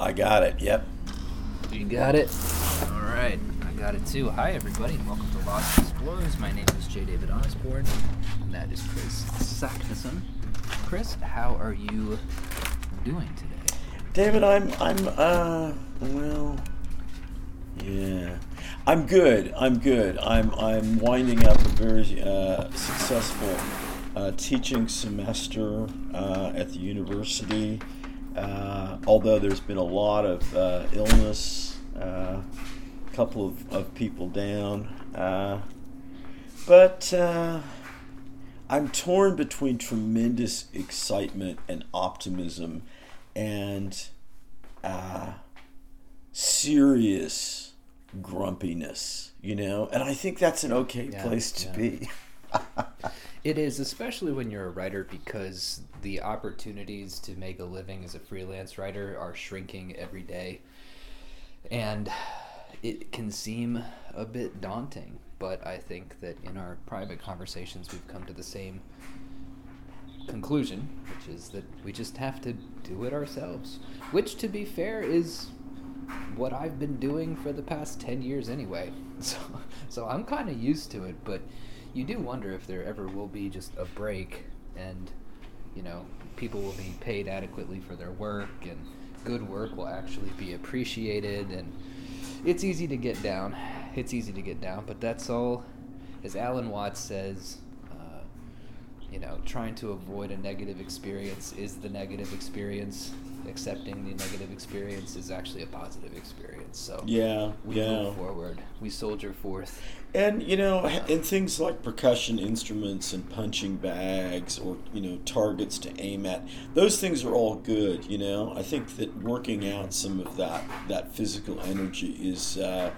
I got it. Yep. You got it? All right. I got it too. Hi, everybody. And welcome to Lost Explorers. My name is J. David Osborne, and that is Chris Sacknesson. Chris, how are you doing today? David, I'm I'm uh well yeah. I'm good. I'm good. I'm I'm winding up a very uh, successful uh, teaching semester uh, at the university. Uh, although there's been a lot of uh, illness, a couple of, of people down, uh, but I'm torn between tremendous excitement and optimism and uh, serious grumpiness, you know? And I think that's an okay yeah, place to yeah. be. It is, especially when you're a writer, because the opportunities to make a living as a freelance writer are shrinking every day. And it can seem a bit daunting but I think that in our private conversations, we've come to the same conclusion, which is that we just have to do it ourselves. Which, to be fair, is what I've been doing for the past 10 years anyway. So, so I'm kind of used to it, but you do wonder if there ever will be just a break and, you know, people will be paid adequately for their work and good work will actually be appreciated and it's easy to get down it's easy to get down, but that's all. As Alan Watts says, uh, you know, trying to avoid a negative experience is the negative experience. Accepting the negative experience is actually a positive experience. So yeah, we yeah. move forward. We soldier forth. And you know, and things like percussion instruments and punching bags, or you know, targets to aim at, those things are all good. You know, I think that working out some of that that physical energy is. Uh,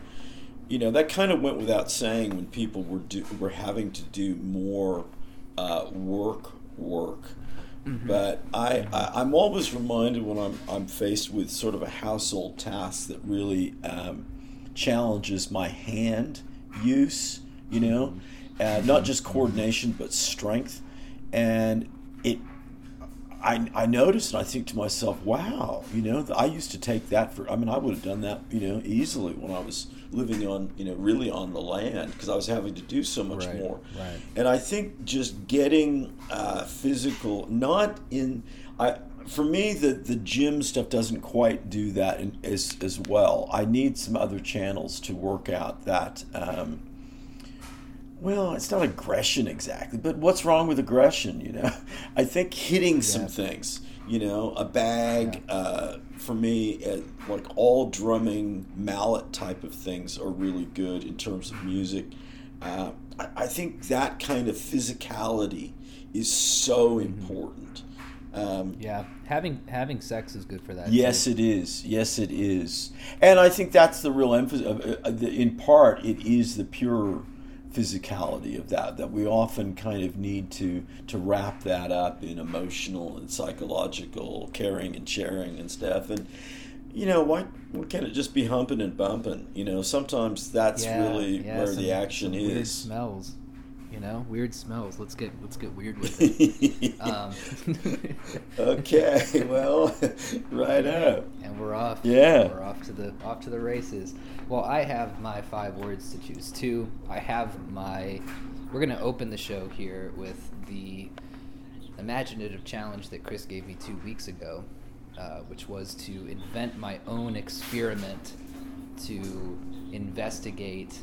you know that kind of went without saying when people were do, were having to do more uh, work work. Mm-hmm. But I, I am always reminded when I'm I'm faced with sort of a household task that really um, challenges my hand use. You know, uh, not just coordination but strength, and it I, I noticed and I think to myself, wow, you know, I used to take that for, I mean, I would have done that, you know, easily when I was living on, you know, really on the land because I was having to do so much right, more. Right. And I think just getting uh, physical, not in, I, for me, the, the gym stuff doesn't quite do that in, as, as well. I need some other channels to work out that, um, well, it's not aggression exactly, but what's wrong with aggression? You know, I think hitting yeah. some things. You know, a bag yeah. uh, for me, uh, like all drumming mallet type of things are really good in terms of music. Uh, I, I, think that kind of physicality is so mm-hmm. important. Um, yeah, having having sex is good for that. Yes, too. it is. Yes, it is. And I think that's the real emphasis. Uh, in part, it is the pure physicality of that that we often kind of need to to wrap that up in emotional and psychological caring and sharing and stuff and you know why, why can't it just be humping and bumping you know sometimes that's yeah, really yeah, where the action is smells you know weird smells let's get let's get weird with it um. okay well right up and we're off yeah we're off to the off to the races well, I have my five words to choose two. I have my. We're going to open the show here with the imaginative challenge that Chris gave me two weeks ago, uh, which was to invent my own experiment to investigate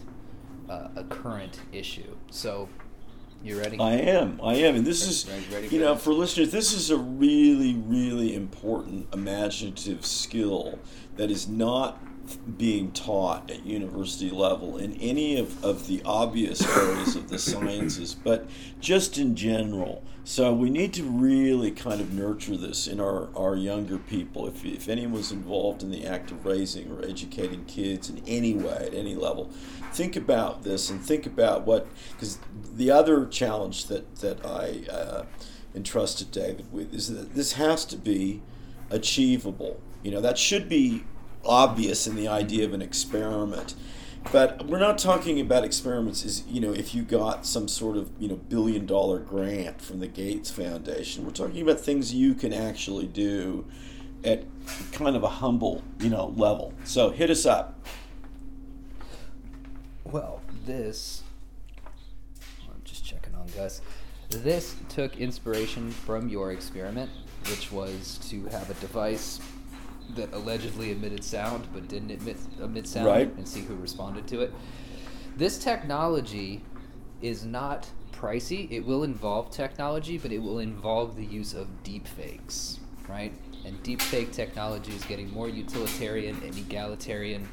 uh, a current issue. So, you ready? I am. I am. And this is, ready, you know, for listeners, this is a really, really important imaginative skill that is not being taught at university level in any of, of the obvious areas of the sciences, but just in general. So we need to really kind of nurture this in our, our younger people. If, if anyone's involved in the act of raising or educating kids in any way, at any level, think about this and think about what, because the other challenge that, that I uh, entrusted David with is that this has to be achievable. You know, that should be obvious in the idea of an experiment. But we're not talking about experiments Is you know, if you got some sort of, you know, billion dollar grant from the Gates Foundation. We're talking about things you can actually do at kind of a humble, you know, level. So hit us up. Well, this. I'm just checking on Gus. This took inspiration from your experiment, which was to have a device that allegedly emitted sound but didn't emit, emit sound Right. and see who responded to it. This technology is not pricey. It will involve technology, but it will involve the use of deepfakes, right? And deepfake technology is getting more utilitarian and egalitarian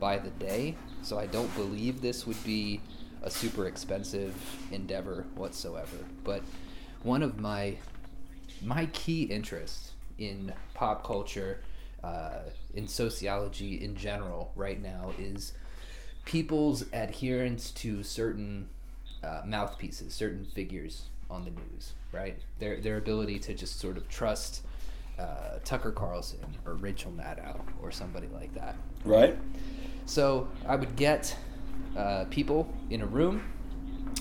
by the day. So I don't believe this would be a super expensive endeavor whatsoever. But one of my my key interests in pop culture, uh, in sociology in general, right now is people's adherence to certain uh, mouthpieces, certain figures on the news, right? Their their ability to just sort of trust uh, Tucker Carlson or Rachel Maddow or somebody like that. Right? So I would get uh, people in a room,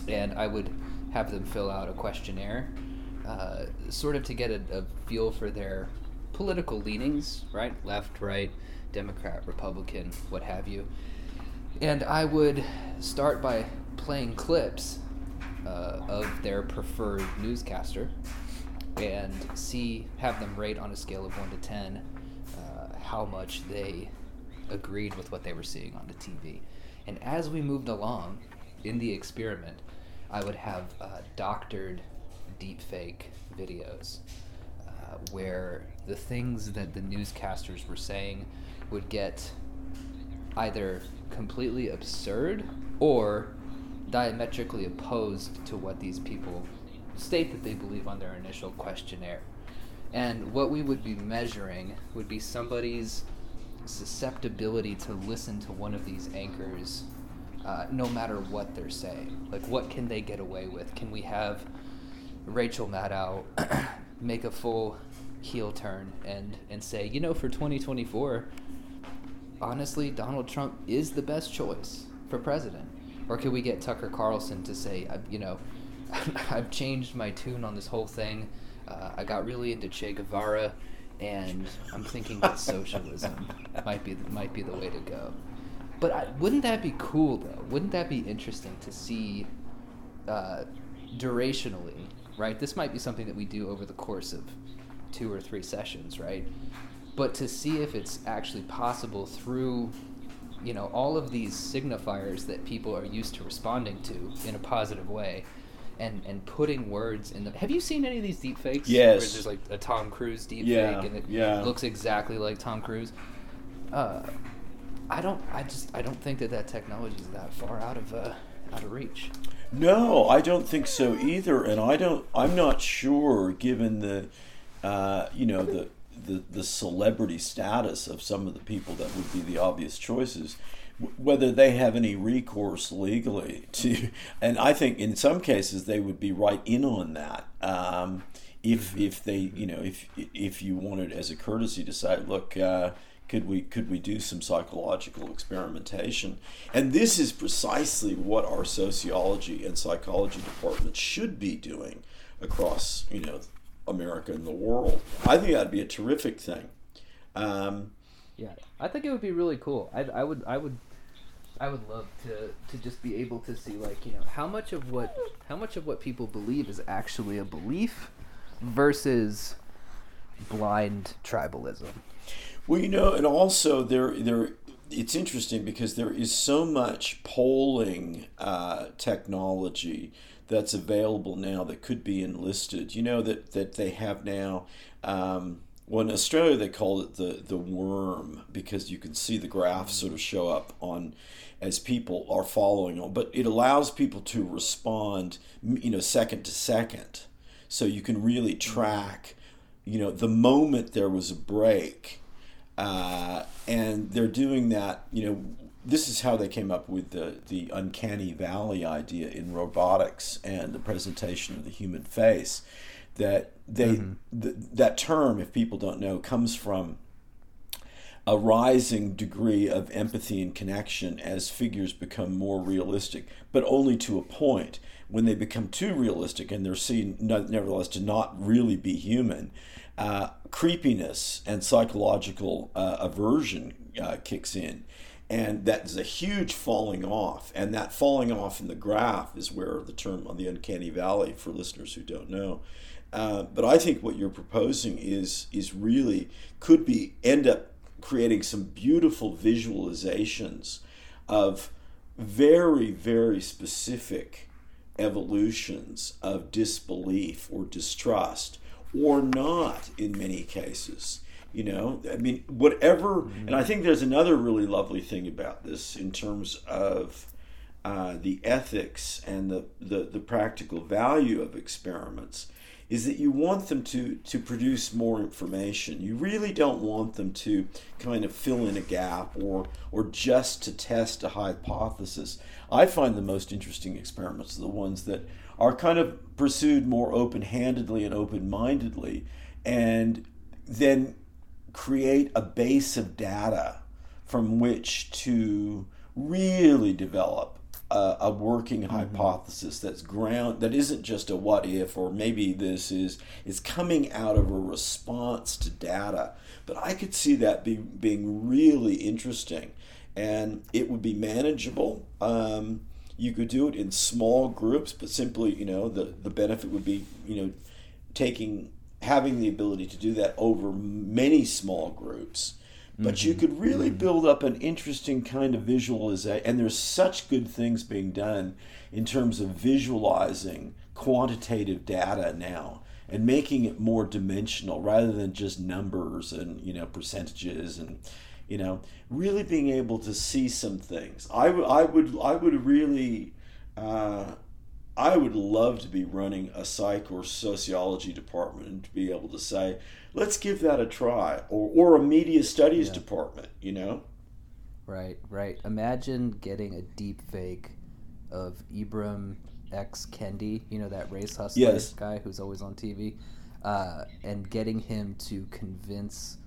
and I would have them fill out a questionnaire, uh, sort of to get a, a feel for their political leanings, right? Left, right, Democrat, Republican, what have you. And I would start by playing clips uh, of their preferred newscaster and see, have them rate on a scale of 1 to 10 uh, how much they agreed with what they were seeing on the TV. And as we moved along in the experiment, I would have uh, doctored deepfake videos where the things that the newscasters were saying would get either completely absurd or diametrically opposed to what these people state that they believe on their initial questionnaire. And what we would be measuring would be somebody's susceptibility to listen to one of these anchors uh, no matter what they're saying. Like, what can they get away with? Can we have Rachel Maddow make a full heel turn and, and say, you know, for 2024, honestly, Donald Trump is the best choice for president? Or could we get Tucker Carlson to say, you know, I've changed my tune on this whole thing. Uh, I got really into Che Guevara, and I'm thinking that socialism might be might be the way to go. But I, wouldn't that be cool though? Wouldn't that be interesting to see uh, durationally? Right, this might be something that we do over the course of two or three sessions, right? But to see if it's actually possible through you know all of these signifiers that people are used to responding to in a positive way and and putting words in the have you seen any of these deep fakes Yes. where there's like a tom cruise deep Yeah, fake and it yeah. looks exactly like tom cruise uh, i don't i just i don't think that that technology is that far out of uh, out of reach No, I don't think so either, and I don't. I'm not sure, given the, uh, you know, the, the the celebrity status of some of the people that would be the obvious choices, whether they have any recourse legally to. And I think in some cases they would be right in on that. Um, if if they you know if if you wanted as a courtesy to say, look. Uh, could we could we do some psychological experimentation? And this is precisely what our sociology and psychology departments should be doing across you know america and the world. I think that'd be a terrific thing. Um, yeah i think it would be really cool. I, I would i would i would love to to just be able to see like you know how much of what how much of what people believe is actually a belief versus blind tribalism Well, you know, and also there, there, it's interesting because there is so much polling uh, technology that's available now that could be enlisted. You know that that they have now. Um, well, in Australia, they called it the the worm because you can see the graphs sort of show up on as people are following on, but it allows people to respond, you know, second to second, so you can really track, you know, the moment there was a break uh, and they're doing that. You know, this is how they came up with the the uncanny valley idea in robotics and the presentation of the human face. That they th- that term, if people don't know, comes from a rising degree of empathy and connection as figures become more realistic, but only to a point. When they become too realistic and they're seen, nevertheless, to not really be human, uh, creepiness and psychological uh, aversion uh, kicks in. And that is a huge falling off. And that falling off in the graph is where the term on the uncanny valley, for listeners who don't know, uh, but I think what you're proposing is is really could be end up creating some beautiful visualizations of very very specific evolutions of disbelief or distrust or not in many cases you know i mean whatever and i think there's another really lovely thing about this in terms of uh, the ethics and the, the, the practical value of experiments is that you want them to to produce more information. You really don't want them to kind of fill in a gap or or just to test a hypothesis. I find the most interesting experiments are the ones that are kind of pursued more open-handedly and open-mindedly and then create a base of data from which to really develop a, a working mm-hmm. hypothesis that's ground that isn't just a what if or maybe this is is coming out of a response to data but i could see that be, being really interesting and it would be manageable um, you could do it in small groups but simply you know the, the benefit would be you know taking having the ability to do that over many small groups but mm-hmm. you could really mm-hmm. build up an interesting kind of visualization and there's such good things being done in terms of visualizing quantitative data now and making it more dimensional rather than just numbers and you know percentages and you know really being able to see some things i, w- I would i would I would really uh, I would love to be running a psych or sociology department and to be able to say, let's give that a try or, or a media studies yeah. department you know right right imagine getting a deep fake of ibram x kendi you know that race hustler yes. guy who's always on tv uh, and getting him to convince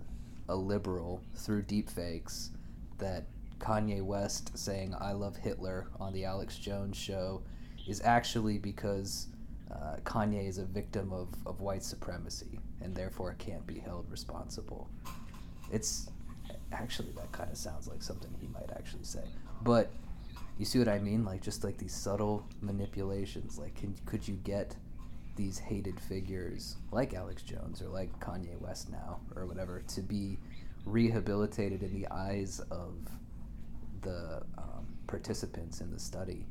a liberal through deepfakes that kanye west saying i love hitler on the alex jones show is actually because uh, Kanye is a victim of, of white supremacy and therefore can't be held responsible. It's actually that kind of sounds like something he might actually say. But you see what I mean? Like just like these subtle manipulations. Like, can, could you get these hated figures like Alex Jones or like Kanye West now or whatever to be rehabilitated in the eyes of the um, participants in the study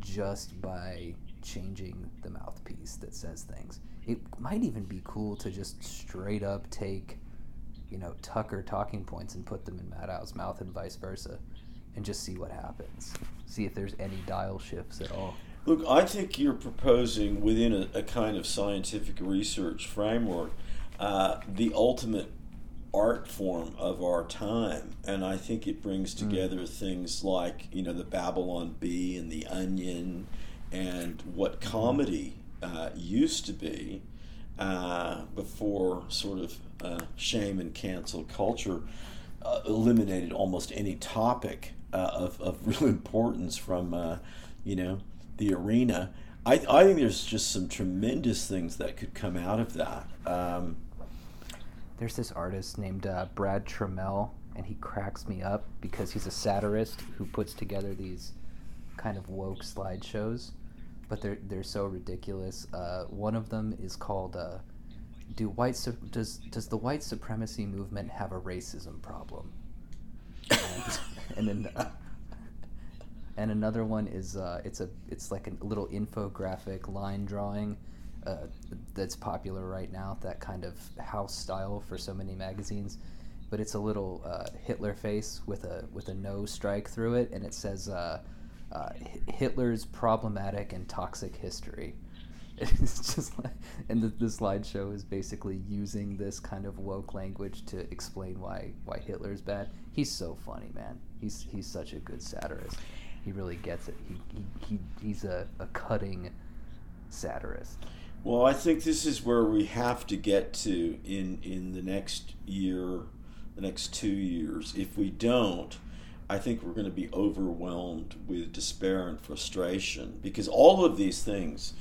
just by changing the mouthpiece that says things. It might even be cool to just straight up take, you know, Tucker talking points and put them in Maddow's mouth and vice versa, and just see what happens. See if there's any dial shifts at all. Look, I think you're proposing within a, a kind of scientific research framework uh, the ultimate art form of our time and i think it brings hmm. together mm. things like you know the babylon bee and the onion and what comedy uh, used to be uh, before sort of uh, shame and cancel culture uh, eliminated almost any topic uh, of, of real importance from uh, you know the arena. I, I think there's just some tremendous things that could come out of that. Um, there's this artist named Brad Troemel, and he cracks me up because he's a satirist who puts together these kind of woke slideshows, but they're they're so ridiculous. Uh, one of them is called uh, "Do white su- does does the white supremacy movement have a racism problem?" And, and then. And another one is uh, it's a it's like a little infographic line drawing uh, that's popular right now that kind of house style for so many magazines but it's a little uh, Hitler face with a with a no strike through it and it says uh, uh, Hitler's problematic and toxic history. It's just like, and the, the slideshow is basically using this kind of woke language to explain why why Hitler's bad. He's so funny, man. He's he's such a good satirist. He really gets it. He, he, he he's a, a cutting satirist. Well, I think this is where we have to get to in in the next year the next two years. If we don't, I think we're going to be overwhelmed with despair and frustration because all of these things,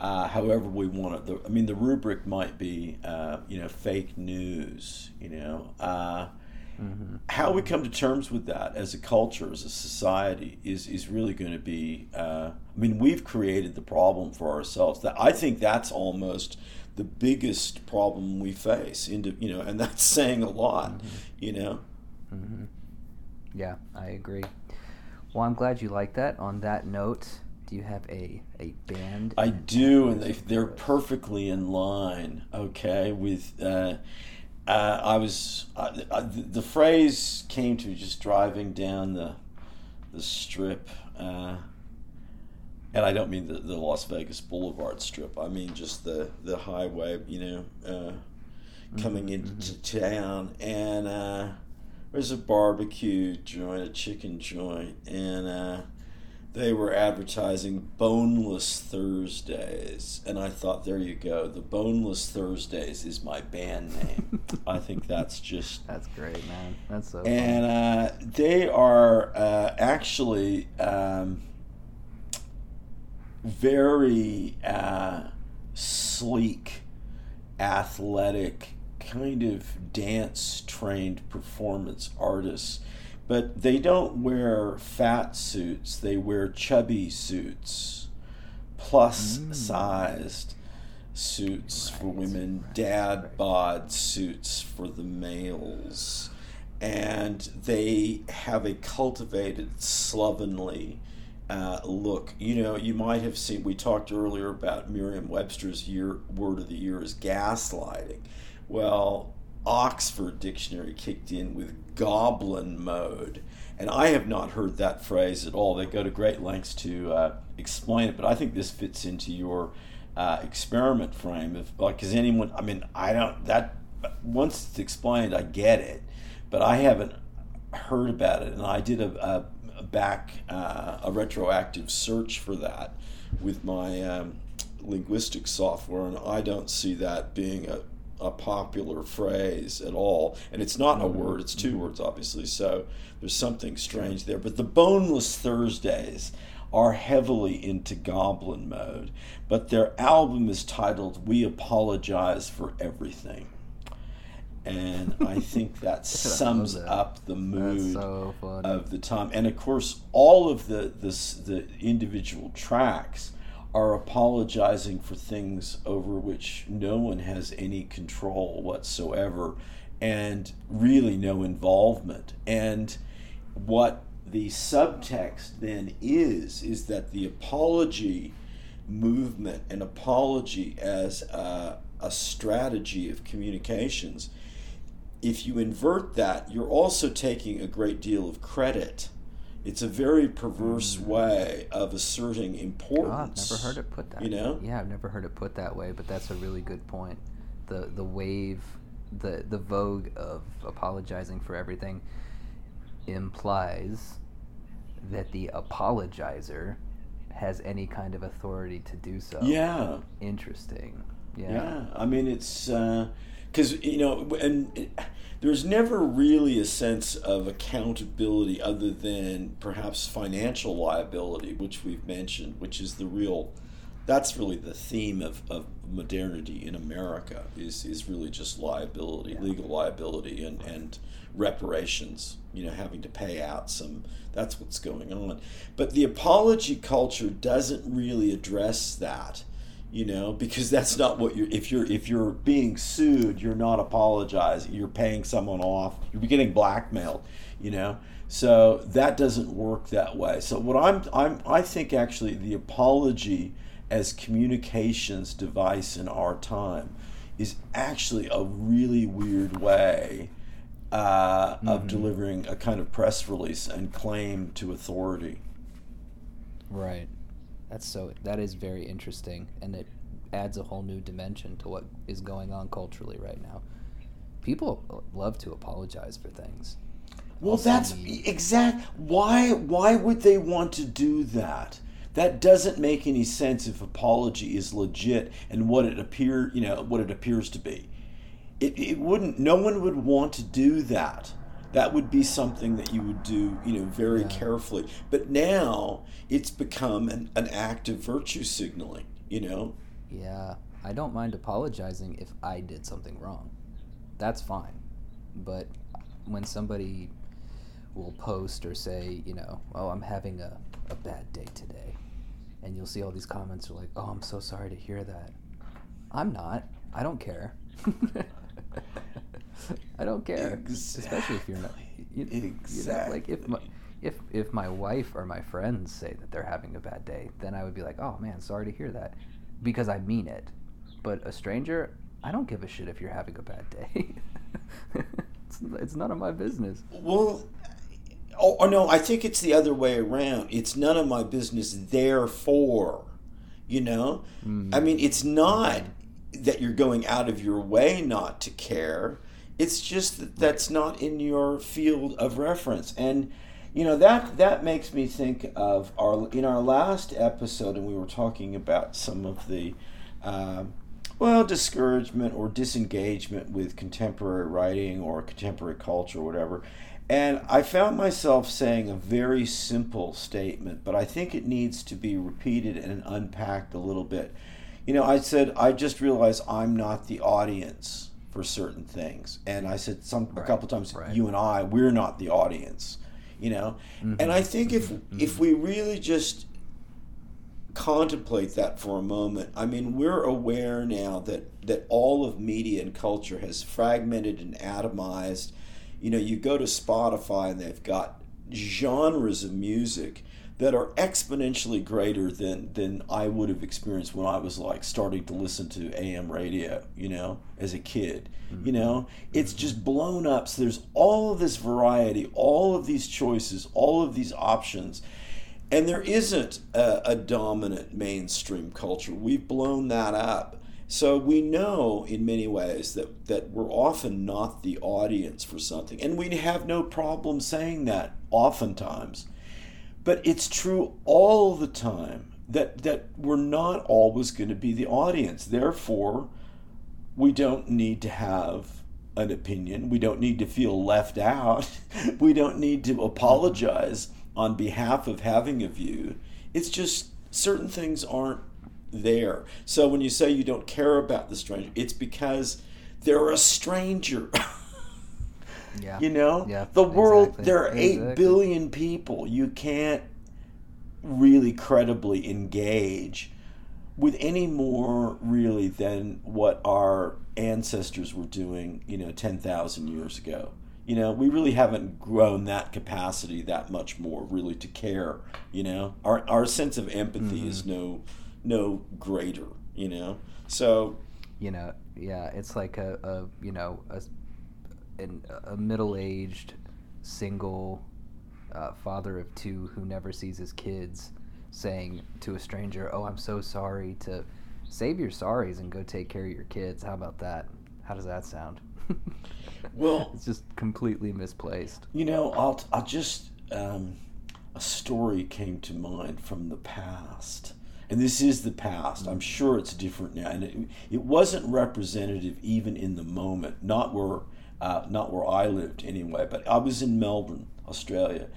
uh, however we want it, the, I mean, the rubric might be, uh, you know, fake news, you know. Uh, mm-hmm. How we come to terms with that as a culture, as a society, is, is really going to be. Uh, I mean, we've created the problem for ourselves. That I think that's almost the biggest problem we face. Into you know, and that's saying a lot, mm-hmm. you know. Mm-hmm. Yeah, I agree. Well, I'm glad you like that. On that note, do you have a, a band? I do, and they, they're perfectly in line, okay, with. Uh, uh, I was uh, the, the, phrase came to just driving down the the strip, uh, and I don't mean the, the Las Vegas Boulevard strip. I mean just the the highway, you know, uh, coming mm-hmm. into mm-hmm. town, and uh, there's a barbecue joint, a chicken joint, and uh, they were advertising Boneless Thursdays. And I thought, there you go. The Boneless Thursdays is my band name. I think that's just. That's great, man. That's so And uh, they are uh, actually um, very uh, sleek, athletic, kind of dance trained performance artists, but they don't wear fat suits, they wear chubby suits, plus mm. sized suits right, for women, dad right. bod suits for the males. And they have a cultivated, slovenly uh, look. You know, you might have seen, we talked earlier about Merriam Webster's year, word of the year is gaslighting well, Oxford Dictionary kicked in with goblin mode. And I have not heard that phrase at all. They go to great lengths to uh, explain it, but I think this fits into your uh, experiment frame. Of because anyone, I mean, I don't that once it's explained, I get it, but I haven't heard about it, and I did a, a back uh, a retroactive search for that with my um, linguistic software, and I don't see that being a a popular phrase at all. And it's not a mm-hmm. word, it's 2 mm-hmm. words, obviously. So there's something strange there. But the Boneless Thursdays are heavily into goblin mode. But their album is titled We Apologize for Everything. And I think that sums that. up the mood so of the time. And of course, all of the, the, the individual tracks are apologizing for things over which no one has any control whatsoever and really no involvement. And what the subtext then is, is that the apology movement and apology as a, a strategy of communications, if you invert that, you're also taking a great deal of credit it's a very perverse mm. way of asserting importance. I've never heard it put that. You know? Yeah, I've never heard it put that way, but that's a really good point. The the wave, the the vogue of apologizing for everything implies that the apologizer has any kind of authority to do so. Yeah. Interesting. Yeah. Yeah. I mean, it's because you know, and. There's never really a sense of accountability other than perhaps financial liability, which we've mentioned, which is the real that's really the theme of, of modernity in America is, is really just liability, yeah. legal liability and, and reparations, you know, having to pay out some that's what's going on. But the apology culture doesn't really address that you know because that's not what you're if you're if you're being sued you're not apologizing you're paying someone off you're getting blackmailed you know? So that doesn't work that way. So what i'm i'm i think actually the apology as communications device in our time is actually a really weird way uh, mm-hmm. of delivering a kind of press release and claim to authority. Right that's so that is very interesting, and it adds a whole new dimension to what is going on culturally right now. People love to apologize for things. Well, also that's exact. Why? Why would they want to do that? That doesn't make any sense if apology is legit and what it appear, you know, what it appears to be. it, it wouldn't. No one would want to do that. That would be something that you would do, you know, very Yeah. carefully. But now it's become an, an act of virtue signaling. You know, Yeah, I don't mind apologizing if I did something wrong. That's fine. But when somebody will post or say, you know, oh, I'm having a, a bad day today, and you'll see all these comments are like, oh, I'm so sorry to hear that. I'm not. I don't care. I don't care. Especially if you're not. You, you know, like if my, if if my wife or my friends say that they're having a bad day, then I would be like, "Oh man, sorry to hear that," because I mean it. But a stranger, I don't give a shit if you're having a bad day. it's, it's none of my business. Well, oh, oh, no, I think it's the other way around. It's none of my business, therefore, you know? Mm-hmm. I mean, it's not that you're going out of your way not to care. It's just that that's not in your field of reference. And, you know, that, that makes me think of our, in our last episode, and we were talking about some of the, um, well, discouragement or disengagement with contemporary writing or contemporary culture or whatever. And I found myself saying a very simple statement, but I think it needs to be repeated and unpacked a little bit. You know, I said, I just realized I'm not the audience for certain things. And I said some a Right, couple times, right. you and I, we're not the audience, you know? Mm-hmm. And I think if mm-hmm. if we really just contemplate that for a moment. I mean, we're aware now that that all of media and culture has fragmented and atomized. You know, you go to Spotify and they've got genres of music that are exponentially greater than than I would have experienced when I was like starting to listen to AM radio, you know, as a kid. Mm-hmm. You know, it's just blown up. So there's all of this variety, all of these choices, all of these options. And there isn't a, a dominant mainstream culture. We've blown that up. So we know in many ways that, that we're often not the audience for something. And we have no problem saying that oftentimes. But it's true all the time that, that we're not always going to be the audience. Therefore, we don't need to have an opinion. We don't need to feel left out. we don't need to apologize on behalf of having a view. It's just certain things aren't there. So when you say you don't care about the stranger, it's because they're a stranger. Yeah. you know, Yeah, the world, exactly. there are 8 Exactly. billion people. You can't really credibly engage with any more really than what our ancestors were doing, you know, 10,000 years ago. You know, we really haven't grown that capacity that much more really to care, you know. Our our sense of empathy is Mm-hmm. no no greater, you know. So, you know yeah it's like a, a you know a, an, a middle-aged single uh, father of two who never sees his kids saying to a stranger oh i'm so sorry to save your sorries and go take care of your kids. How about that? How does that sound? Well- it's just completely misplaced. You know, I'll I'll just um, a story came to mind from the past, and this is the past. I'm sure it's different now, and it, it wasn't representative even in the moment. Not where uh, not where I lived anyway, but I was in Melbourne, Australia,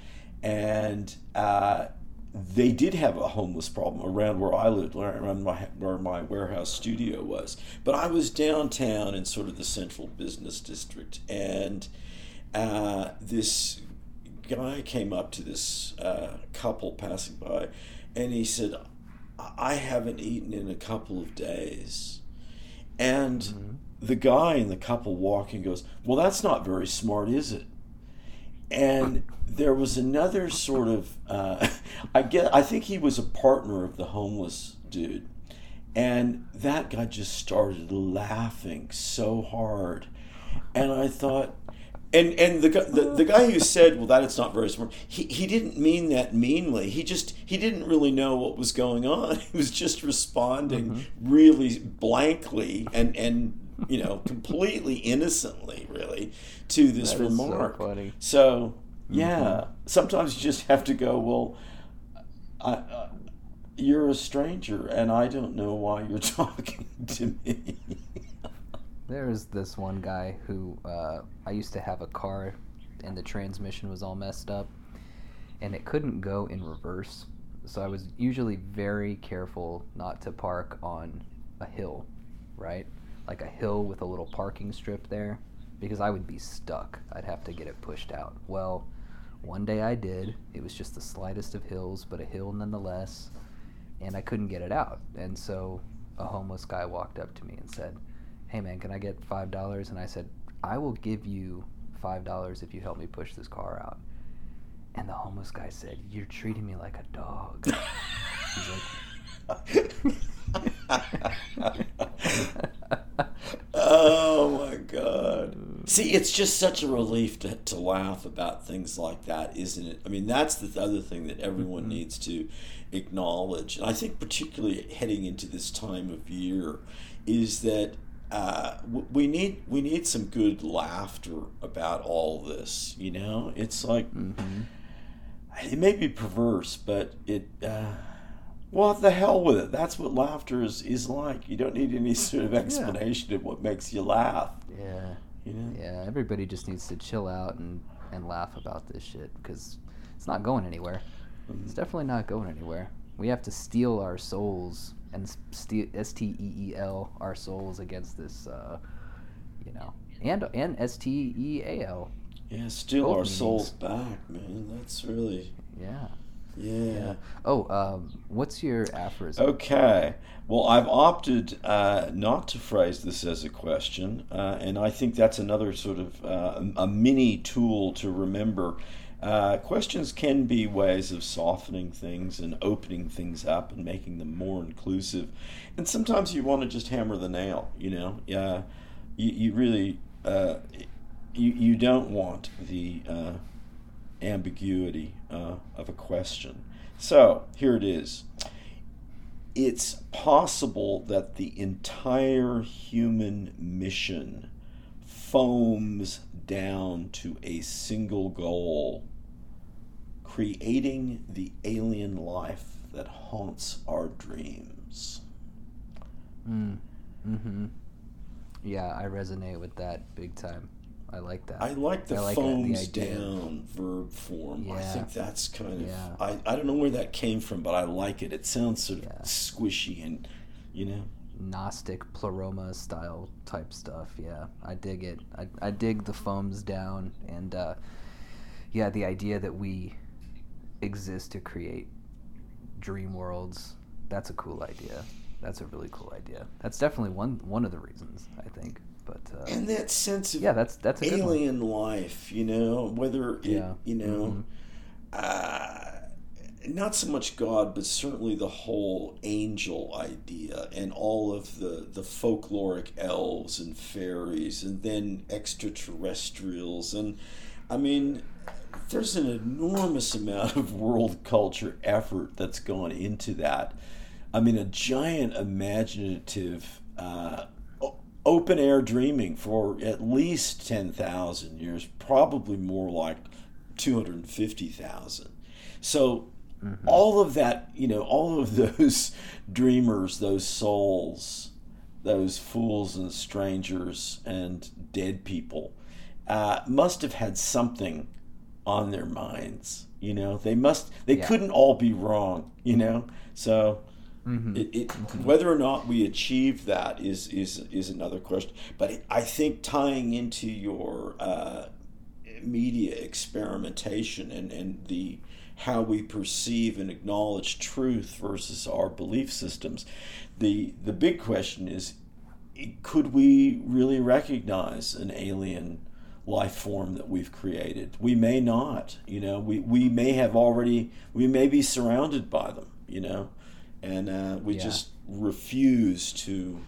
and. Uh, they did have a homeless problem around where I lived, around my, where my warehouse studio was. But I was downtown in sort of the central business district, and uh, this guy came up to this uh, couple passing by, and he said, "I- "I haven't eaten in a couple of days," and the guy and the couple walk and goes, "Well, that's not very smart, is it?" and there was another sort of uh, I get I think he was a partner of the homeless dude, and that guy just started laughing so hard, and I thought. And, and the, the the guy who said well that it's not very smart he, he didn't mean that meanly he just he didn't really know what was going on he was just responding really blankly and and you know completely innocently really to this That so remark funny. so yeah, sometimes you just have to go. Well, I, uh, you're a stranger, and I don't know why you're talking to me. There's this one guy who uh, I used to have a car, and the transmission was all messed up, and it couldn't go in reverse. So I was usually very careful not to park on a hill, right? Like a hill with a little parking strip there, because I would be stuck. I'd have to get it pushed out. Well, one day I did. It was just the slightest of hills, but a hill nonetheless, and I couldn't get it out. And so a homeless guy walked up to me and said, "Hey man, can I get five dollars?" And I said, "I will give you five dollars if you help me push this car out." And the homeless guy said, "You're treating me like a dog." oh my god. See, it's just such a relief to, to laugh about things like that, isn't it? I mean, that's the other thing that everyone mm-hmm. needs to acknowledge. And I think, particularly heading into this time of year, is that uh, we need we need some good laughter about all this. You know, it's like mm-hmm. it may be perverse, but it. Uh, well, the hell with it. That's what laughter is, is like. You don't need any sort of explanation yeah. of what makes you laugh. Yeah. You know? Yeah, everybody just needs to chill out and, and laugh about this shit because it's not going anywhere. Mm-hmm. It's definitely not going anywhere. We have to steal our souls and steal S T E E L our souls against this, uh, you know, and and S T E A L. Yeah, steal our meanings. souls back, man. That's really yeah. Yeah. yeah. Oh, um, what's your aphorism? Okay. Well, I've opted uh, not to phrase this as a question, uh, and I think that's another sort of uh, a mini tool to remember. Uh, questions can be ways of softening things and opening things up and making them more inclusive. And sometimes you want to just hammer the nail, you know? Yeah. You, you really, uh, you, you don't want the uh, ambiguity uh, of a question. So here it is. It's possible that the entire human mission foams down to a single goal creating the alien life that haunts our dreams. Mm. Mm-hmm. Yeah, I resonate with that big time. I like that. I like the I like foams that, the down verb form. Yeah. I think that's kind of. Yeah. I, I don't know where that came from, but I like it. It sounds sort of yeah. squishy and, you know. Gnostic pleroma style type stuff. Yeah, I dig it. I, I dig the foams down and, uh, yeah, the idea that we exist to create dream worlds. That's a cool idea. That's a really cool idea. That's definitely one one of the reasons I think. But uh, and that sense of yeah, that's that's alien life, you know, whether it, yeah. you know, mm-hmm. uh, not so much God, but certainly the whole angel idea and all of the the folkloric elves and fairies, and then extraterrestrials, and I mean. There's an enormous amount of world culture effort that's gone into that. I mean, a giant imaginative uh, open air dreaming for at least 10,000 years, probably more like 250,000. So mm-hmm. all of that, you know, all of those dreamers, those souls, those fools and strangers and dead people uh, must have had something on their minds. You know, they must, they yeah. couldn't all be wrong, you know? So Mm-hmm. It, it, mm-hmm. Whether or not we achieve that is is is another question. But I think tying into your uh, media experimentation and, and the how we perceive and acknowledge truth versus our belief systems, the the big question is, could we really recognize an alien? life form that we've created. We may not, you know, we, we may have already, we may be surrounded by them, you know and uh, we yeah. just refuse to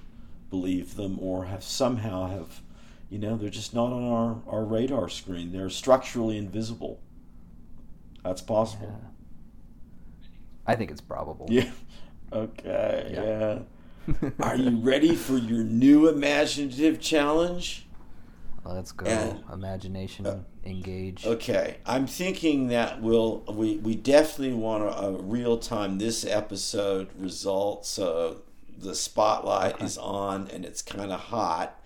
believe them or have somehow have you know they're just not on our, our radar screen. They're structurally invisible. That's possible. Yeah. i think it's probable. Yeah. Okay. Yeah, yeah. are you ready for your new imaginative challenge Let's go. And, Imagination uh, engage. Okay, I'm thinking that we'll we we definitely want a, a real time this episode result. So the spotlight okay. is on and it's kind of hot.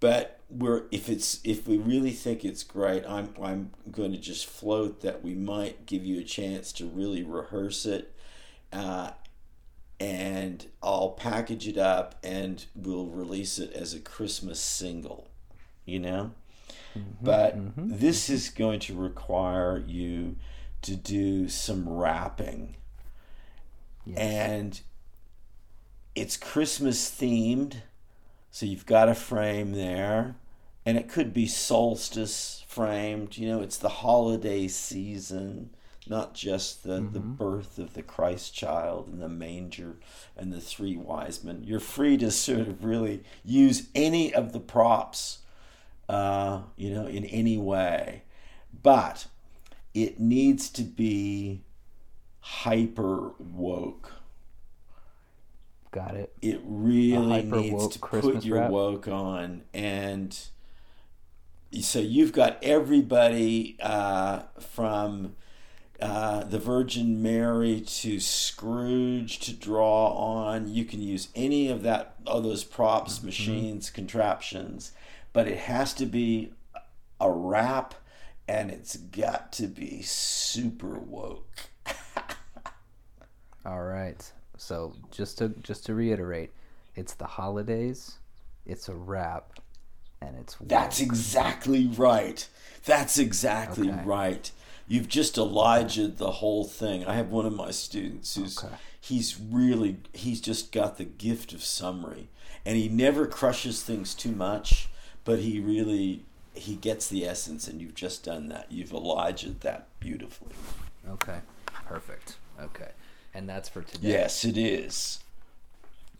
but we're if it's if we really think it's great, I'm I'm going to just float that we might give you a chance to really rehearse it, uh, and I'll package it up and we'll release it as a Christmas single, you know. Mm-hmm, but mm-hmm. this is going to require you to do some rapping, yes. and it's Christmas themed so you've got a frame there, and it could be solstice framed. You know, it's the holiday season, not just the, mm-hmm. the birth of the Christ child and the manger and the three wise men. You're free to sort of really use any of the props, uh, you know, in any way. But it needs to be hyper woke Got it. It really needs to Christmas put your wrap. woke on, and so you've got everybody uh, from uh, the Virgin Mary to Scrooge to draw on. You can use any of that, all those props, mm-hmm. machines, contraptions, but it has to be a rap, and it's got to be super woke. all right. So just to just to reiterate, it's the holidays, it's a wrap, and it's That's exactly right. That's exactly okay. right. You've just Elijah the whole thing. I have one of my students who's okay. he's really he's just got the gift of summary. And he never crushes things too much, but he really he gets the essence and you've just done that. You've Elijah that beautifully. Okay. Perfect. Okay and that's for today. Yes, it is.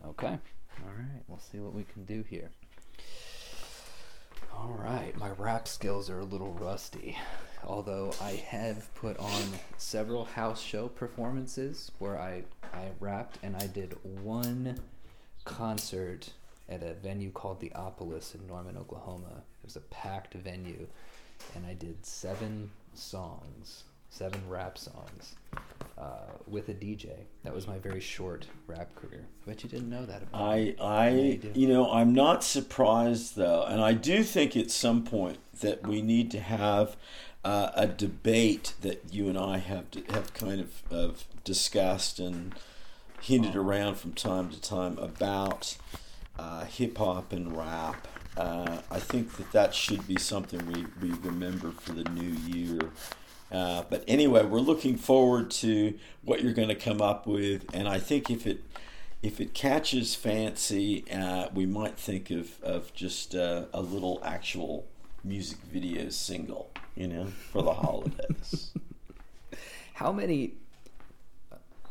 Okay. All right. We'll see what we can do here. All right. My rap skills are a little rusty, although I have put on several house show performances where I I rapped and I did one concert at a venue called the Opolis in Norman, Oklahoma. It was a packed venue, and I did seven songs seven rap songs uh, with a DJ. That was my very short rap career. I bet you didn't know that about I, me. I, you, you know, I'm not surprised though, and I do think at some point that we need to have uh, a debate that you and I have have kind of, of discussed and hinted around from time to time about uh, hip hop and rap. Uh, I think that that should be something we, we remember for the new year. Uh, but anyway, we're looking forward to what you're going to come up with, and I think if it if it catches fancy, uh, we might think of of just uh, a little actual music video single, you know, for the holidays. How many?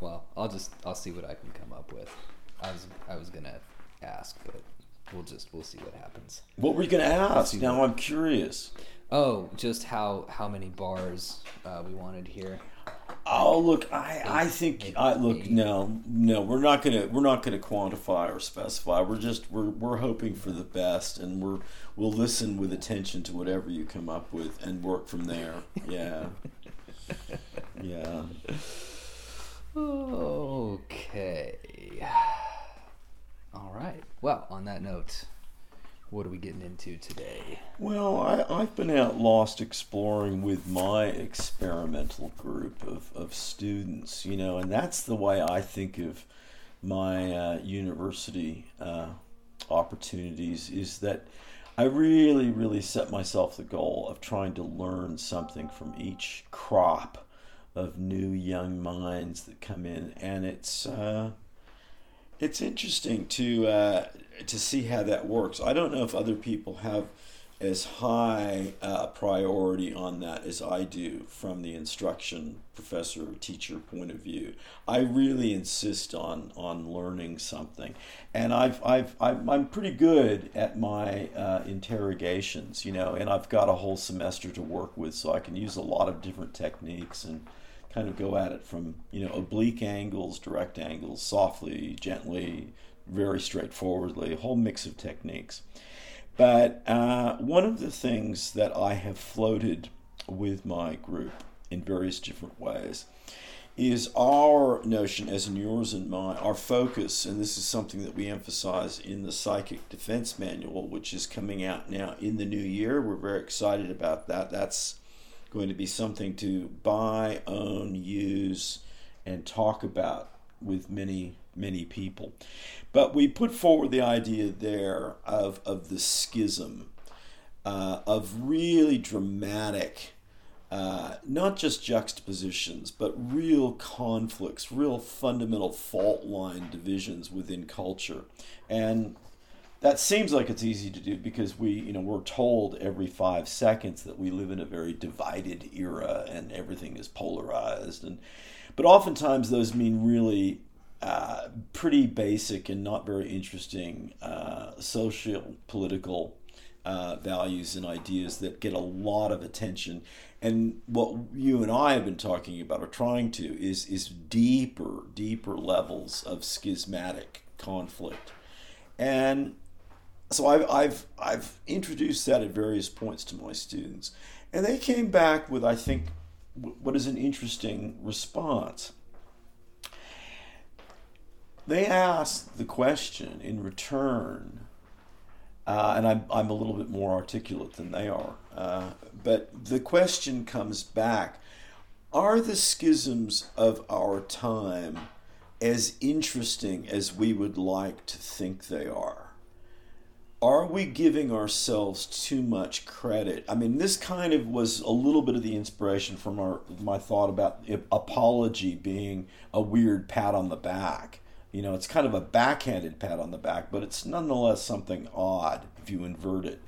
Well, I'll just I'll see what I can come up with. I was I was gonna ask, but we'll just we'll see what happens. What were you gonna ask? Now what... I'm curious. Oh, just how how many bars uh, we wanted here. Oh look, I eight, I think I look eight. no no we're not gonna we're not gonna quantify or specify. We're just we're we're hoping for the best, and we're we'll listen with attention to whatever you come up with and work from there. Yeah, yeah. Okay. All right. Well, on that note, what are we getting into today? Well, I, I've been out lost exploring with my experimental group of, of students, you know, and that's the way I think of my uh, university uh, opportunities is that I really, really set myself the goal of trying to learn something from each crop of new young minds that come in, and it's uh, it's interesting to uh, to see how that works. I don't know if other people have as high a uh, priority on that as I do from the instruction professor or teacher point of view. I really insist on on learning something, and I've I've I'm pretty good at my uh, interrogations, you know, and I've got a whole semester to work with, so I can use a lot of different techniques and kind of go at it from you know oblique angles, direct angles, softly, gently, very straightforwardly, a whole mix of techniques. But uh, one of the things that I have floated with my group in various different ways is our notion, as in yours and mine, our focus, and this is something that we emphasize in the Psychic Defense Manual, which is coming out now in the new year. We're very excited about that. That's going to be something to buy, own, use, and talk about with many, many people. But we put forward the idea there of, of the schism, uh, of really dramatic uh, not just juxtapositions, but real conflicts, real fundamental fault line divisions within culture. And that seems like it's easy to do because we, you know, we're told every five seconds that we live in a very divided era and everything is polarized. And but oftentimes those mean really uh, pretty basic and not very interesting uh, social political uh, values and ideas that get a lot of attention. And what you and I have been talking about or trying to is is deeper, deeper levels of schismatic conflict. And so I've, I've, I've introduced that at various points to my students. And they came back with, I think, what is an interesting response. They asked the question in return uh, and I'm, I'm a little bit more articulate than they are. Uh, but the question comes back Are the schisms of our time as interesting as we would like to think they are? Are we giving ourselves too much credit? I mean, this kind of was a little bit of the inspiration from our my thought about apology being a weird pat on the back you know, it's kind of a backhanded pat on the back, but it's nonetheless something odd if you invert it.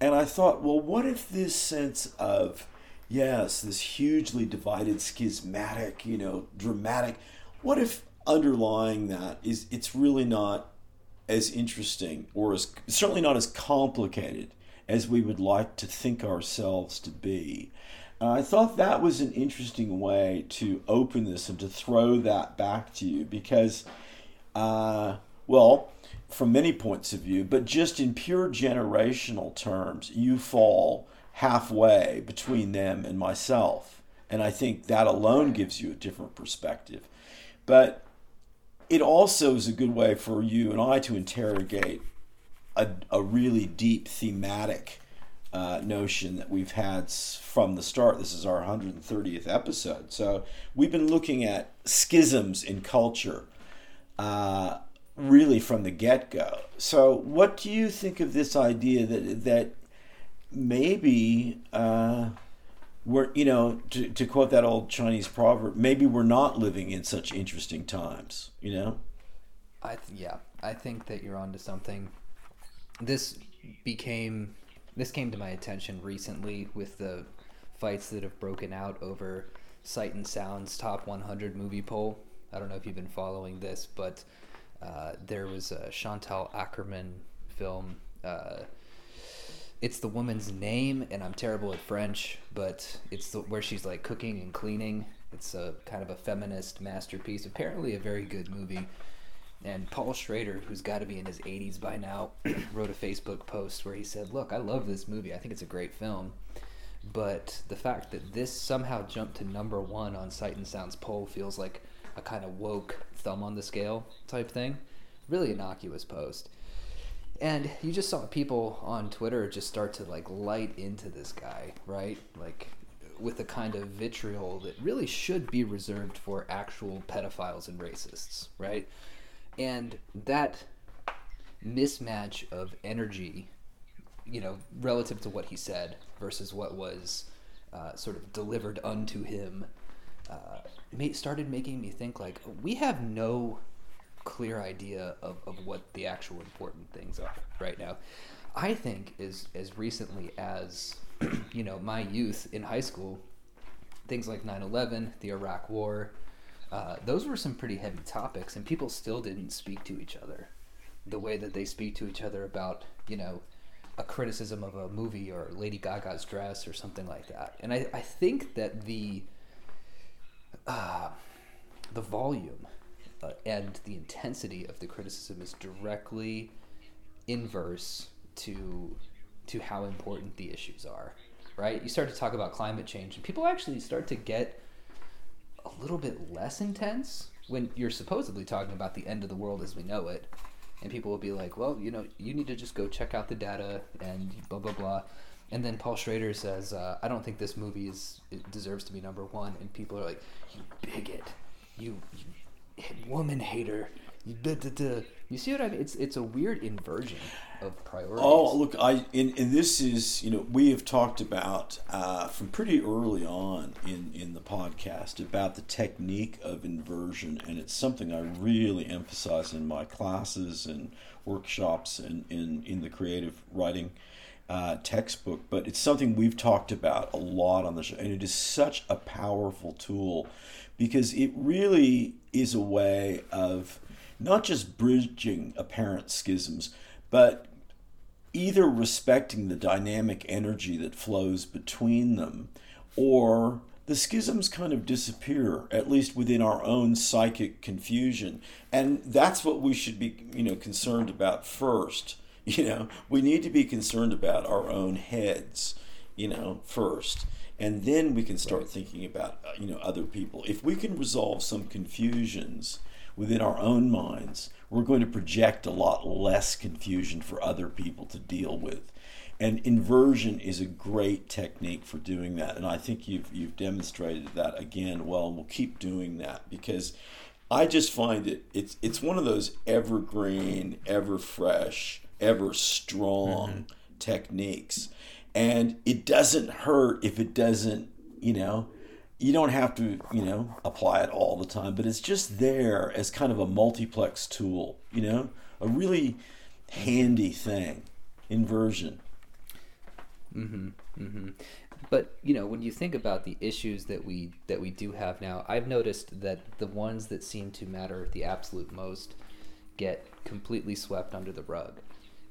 And I thought, well, what if this sense of, yes, this hugely divided, schismatic, you know, dramatic, what if underlying that is it's really not as interesting or as certainly not as complicated as we would like to think ourselves to be? I thought that was an interesting way to open this and to throw that back to you because, uh, well, from many points of view, but just in pure generational terms, you fall halfway between them and myself. And I think that alone gives you a different perspective. But it also is a good way for you and I to interrogate a, a really deep thematic uh, notion that we've had from the start. This is our 130th episode. So we've been looking at schisms in culture uh, really from the get go. So, what do you think of this idea that, that maybe. Uh, we're, you know, to, to quote that old Chinese proverb, maybe we're not living in such interesting times, you know? I th- yeah, I think that you're onto something. This became this came to my attention recently with the fights that have broken out over Sight and Sound's top 100 movie poll. I don't know if you've been following this, but uh, there was a Chantal Akerman film. Uh, it's the woman's name, and I'm terrible at French, but it's the, where she's like cooking and cleaning. It's a kind of a feminist masterpiece. Apparently, a very good movie. And Paul Schrader, who's got to be in his 80s by now, wrote a Facebook post where he said, Look, I love this movie. I think it's a great film. But the fact that this somehow jumped to number one on Sight and Sound's poll feels like a kind of woke thumb on the scale type thing. Really innocuous post. And you just saw people on Twitter just start to like light into this guy, right? Like with a kind of vitriol that really should be reserved for actual pedophiles and racists, right? and that mismatch of energy you know relative to what he said versus what was uh, sort of delivered unto him uh, started making me think like we have no clear idea of, of what the actual important things are right now i think is as recently as you know my youth in high school things like 9-11 the iraq war uh, those were some pretty heavy topics, and people still didn't speak to each other the way that they speak to each other about, you know, a criticism of a movie or Lady Gaga's dress or something like that. And I, I think that the uh, the volume uh, and the intensity of the criticism is directly inverse to to how important the issues are. Right? You start to talk about climate change, and people actually start to get a little bit less intense when you're supposedly talking about the end of the world as we know it, and people will be like, "Well, you know, you need to just go check out the data and blah blah blah." And then Paul Schrader says, uh, "I don't think this movie is deserves to be number one," and people are like, "You bigot, you, you woman hater." You, see what I mean? It's it's a weird inversion of priorities. Oh, look, I and, and this is you know we have talked about uh, from pretty early on in in the podcast about the technique of inversion, and it's something I really emphasize in my classes and workshops and in in the creative writing. Uh, textbook, but it's something we've talked about a lot on the show, and it is such a powerful tool because it really is a way of not just bridging apparent schisms, but either respecting the dynamic energy that flows between them or the schisms kind of disappear at least within our own psychic confusion. And that's what we should be you know concerned about first. You know we need to be concerned about our own heads you know first and then we can start right. thinking about uh, you know other people if we can resolve some confusions within our own minds, we're going to project a lot less confusion for other people to deal with. And inversion is a great technique for doing that. And I think you've, you've demonstrated that again well, and we'll keep doing that because I just find it, it's, it's one of those evergreen, ever fresh, ever strong mm-hmm. techniques. And it doesn't hurt if it doesn't, you know, you don't have to, you know, apply it all the time, but it's just there as kind of a multiplex tool, you know, a really handy thing. Inversion. Mm-hmm. Mm-hmm. But you know, when you think about the issues that we that we do have now, I've noticed that the ones that seem to matter the absolute most get completely swept under the rug.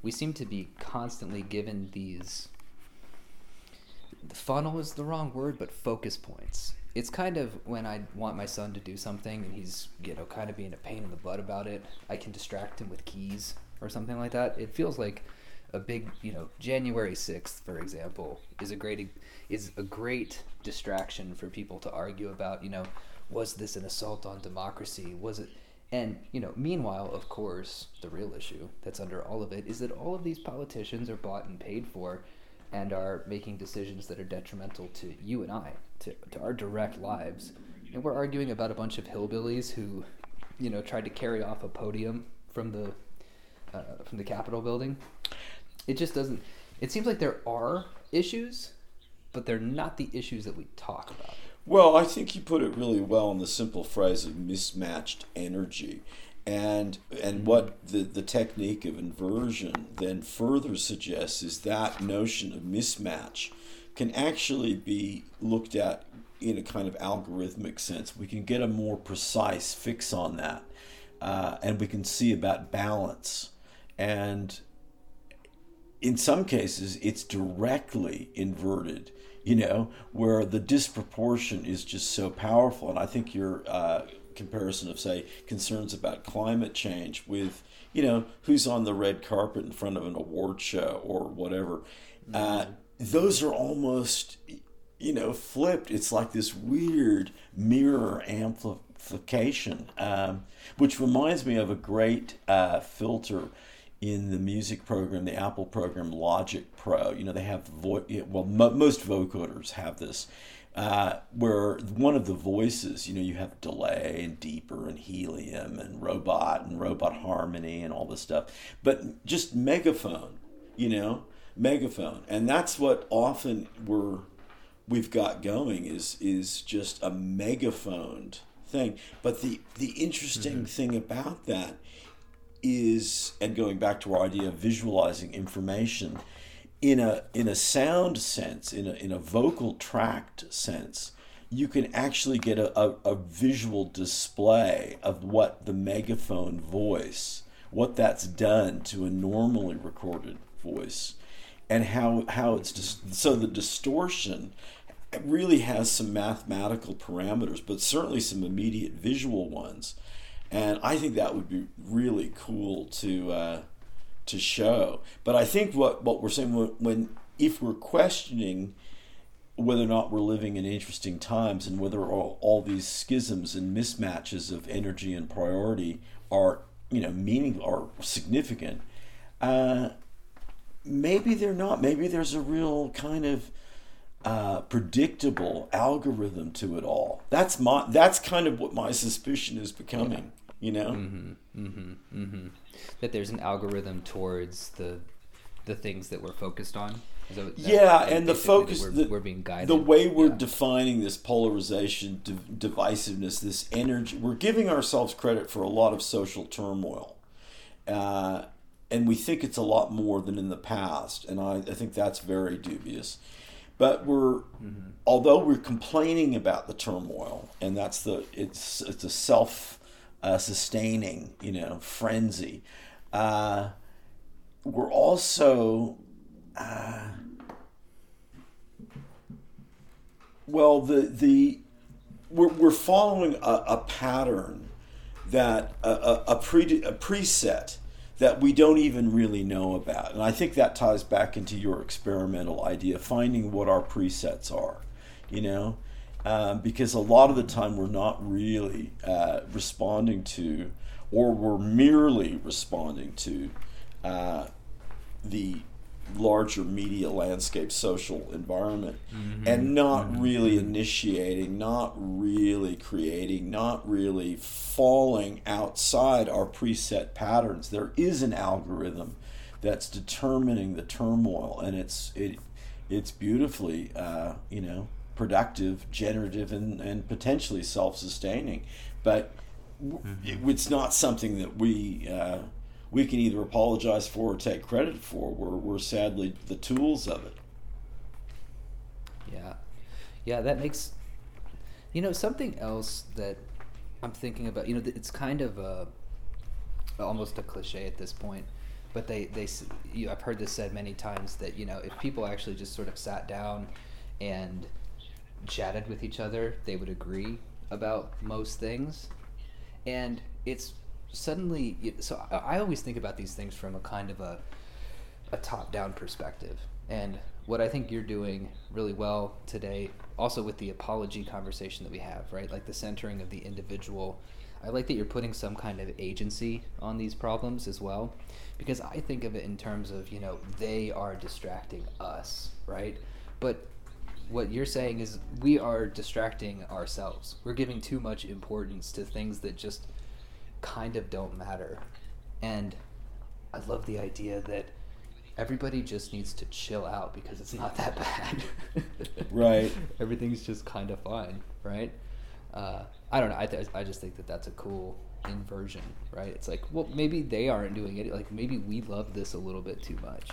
We seem to be constantly given these the funnel is the wrong word, but focus points. It's kind of when I want my son to do something and he's, you know, kind of being a pain in the butt about it, I can distract him with keys or something like that. It feels like a big, you know, January 6th, for example, is a great is a great distraction for people to argue about, you know, was this an assault on democracy? Was it and, you know, meanwhile, of course, the real issue that's under all of it is that all of these politicians are bought and paid for and are making decisions that are detrimental to you and I, to, to our direct lives. And we're arguing about a bunch of hillbillies who, you know, tried to carry off a podium from the uh, from the Capitol building. It just doesn't. It seems like there are issues, but they're not the issues that we talk about. Well, I think you put it really well in the simple phrase of mismatched energy and and what the, the technique of inversion then further suggests is that notion of mismatch can actually be looked at in a kind of algorithmic sense. We can get a more precise fix on that, uh, and we can see about balance. And in some cases, it's directly inverted. You know, where the disproportion is just so powerful, and I think you're uh, comparison of say concerns about climate change with you know who's on the red carpet in front of an award show or whatever uh, mm-hmm. those are almost you know flipped it's like this weird mirror amplification um, which reminds me of a great uh, filter in the music program, the Apple program Logic Pro. You know, they have vo- well, mo- most vocoders have this, uh, where one of the voices, you know, you have delay and deeper and helium and robot and robot harmony and all this stuff, but just megaphone, you know, megaphone, and that's what often we're we've got going is is just a megaphoned thing. But the the interesting mm-hmm. thing about that is, and going back to our idea of visualizing information in a in a sound sense, in a in a vocal tract sense, you can actually get a, a, a, visual display of what the megaphone voice, what that's done to a normally recorded voice, and how how it's just so the distortion really has some mathematical parameters, but certainly some immediate visual ones, and I think that would be really cool to. Uh, to show. But I think what, what we're saying when, when if we're questioning whether or not we're living in interesting times and whether all, all these schisms and mismatches of energy and priority are you know meaning are significant uh, maybe they're not. Maybe there's a real kind of uh, predictable algorithm to it all. That's my that's kind of what my suspicion is becoming you know mm-hmm, mm-hmm, mm-hmm. that there's an algorithm towards the the things that we're focused on that, yeah, and the focus, we're, the, we're, being guided. The way we're yeah. defining this polarization, divisiveness, this energy, we're giving ourselves credit for a lot of social turmoil. Uh, and we think it's a lot more than in the past. And I, I think that's very dubious. But we're, mm-hmm. although we're complaining about the turmoil, and that's the, it's, it's a self uh, sustaining, you know, frenzy. Uh, we're also uh, well, the the we're, we're following a, a pattern that a, a, a, pre, a preset that we don't even really know about, and I think that ties back into your experimental idea, finding what our presets are, you know. Um, because a lot of the time we're not really uh, responding to, or we're merely responding to, uh, the larger media landscape social environment mm-hmm. and not mm-hmm. really initiating not really creating not really falling outside our preset patterns there is an algorithm that's determining the turmoil and it's it it's beautifully uh, you know productive generative and, and potentially self-sustaining but mm-hmm. it's not something that we uh, we can either apologize for or take credit for. We're, we're sadly the tools of it. Yeah. Yeah, that makes, you know, something else that I'm thinking about, you know, it's kind of a, almost a cliche at this point, but they, they, you I've heard this said many times that, you know, if people actually just sort of sat down and chatted with each other, they would agree about most things. And it's suddenly so I always think about these things from a kind of a a top down perspective. And what I think you're doing really well today also with the apology conversation that we have right? Like the centering of the individual. I like that you're putting some kind of agency on these problems as well because I think of it in terms of you know they are distracting us right? But what you're saying is we are distracting ourselves we're giving too much importance to things that just kind of don't matter. And I love the idea that everybody just needs to chill out because it's not that bad. right. Everything's just kind of fine, right? Uh, I don't know. I, th- I just think that that's a cool inversion, right? It's like, well, maybe they aren't doing it. Like, maybe we love this a little bit too much.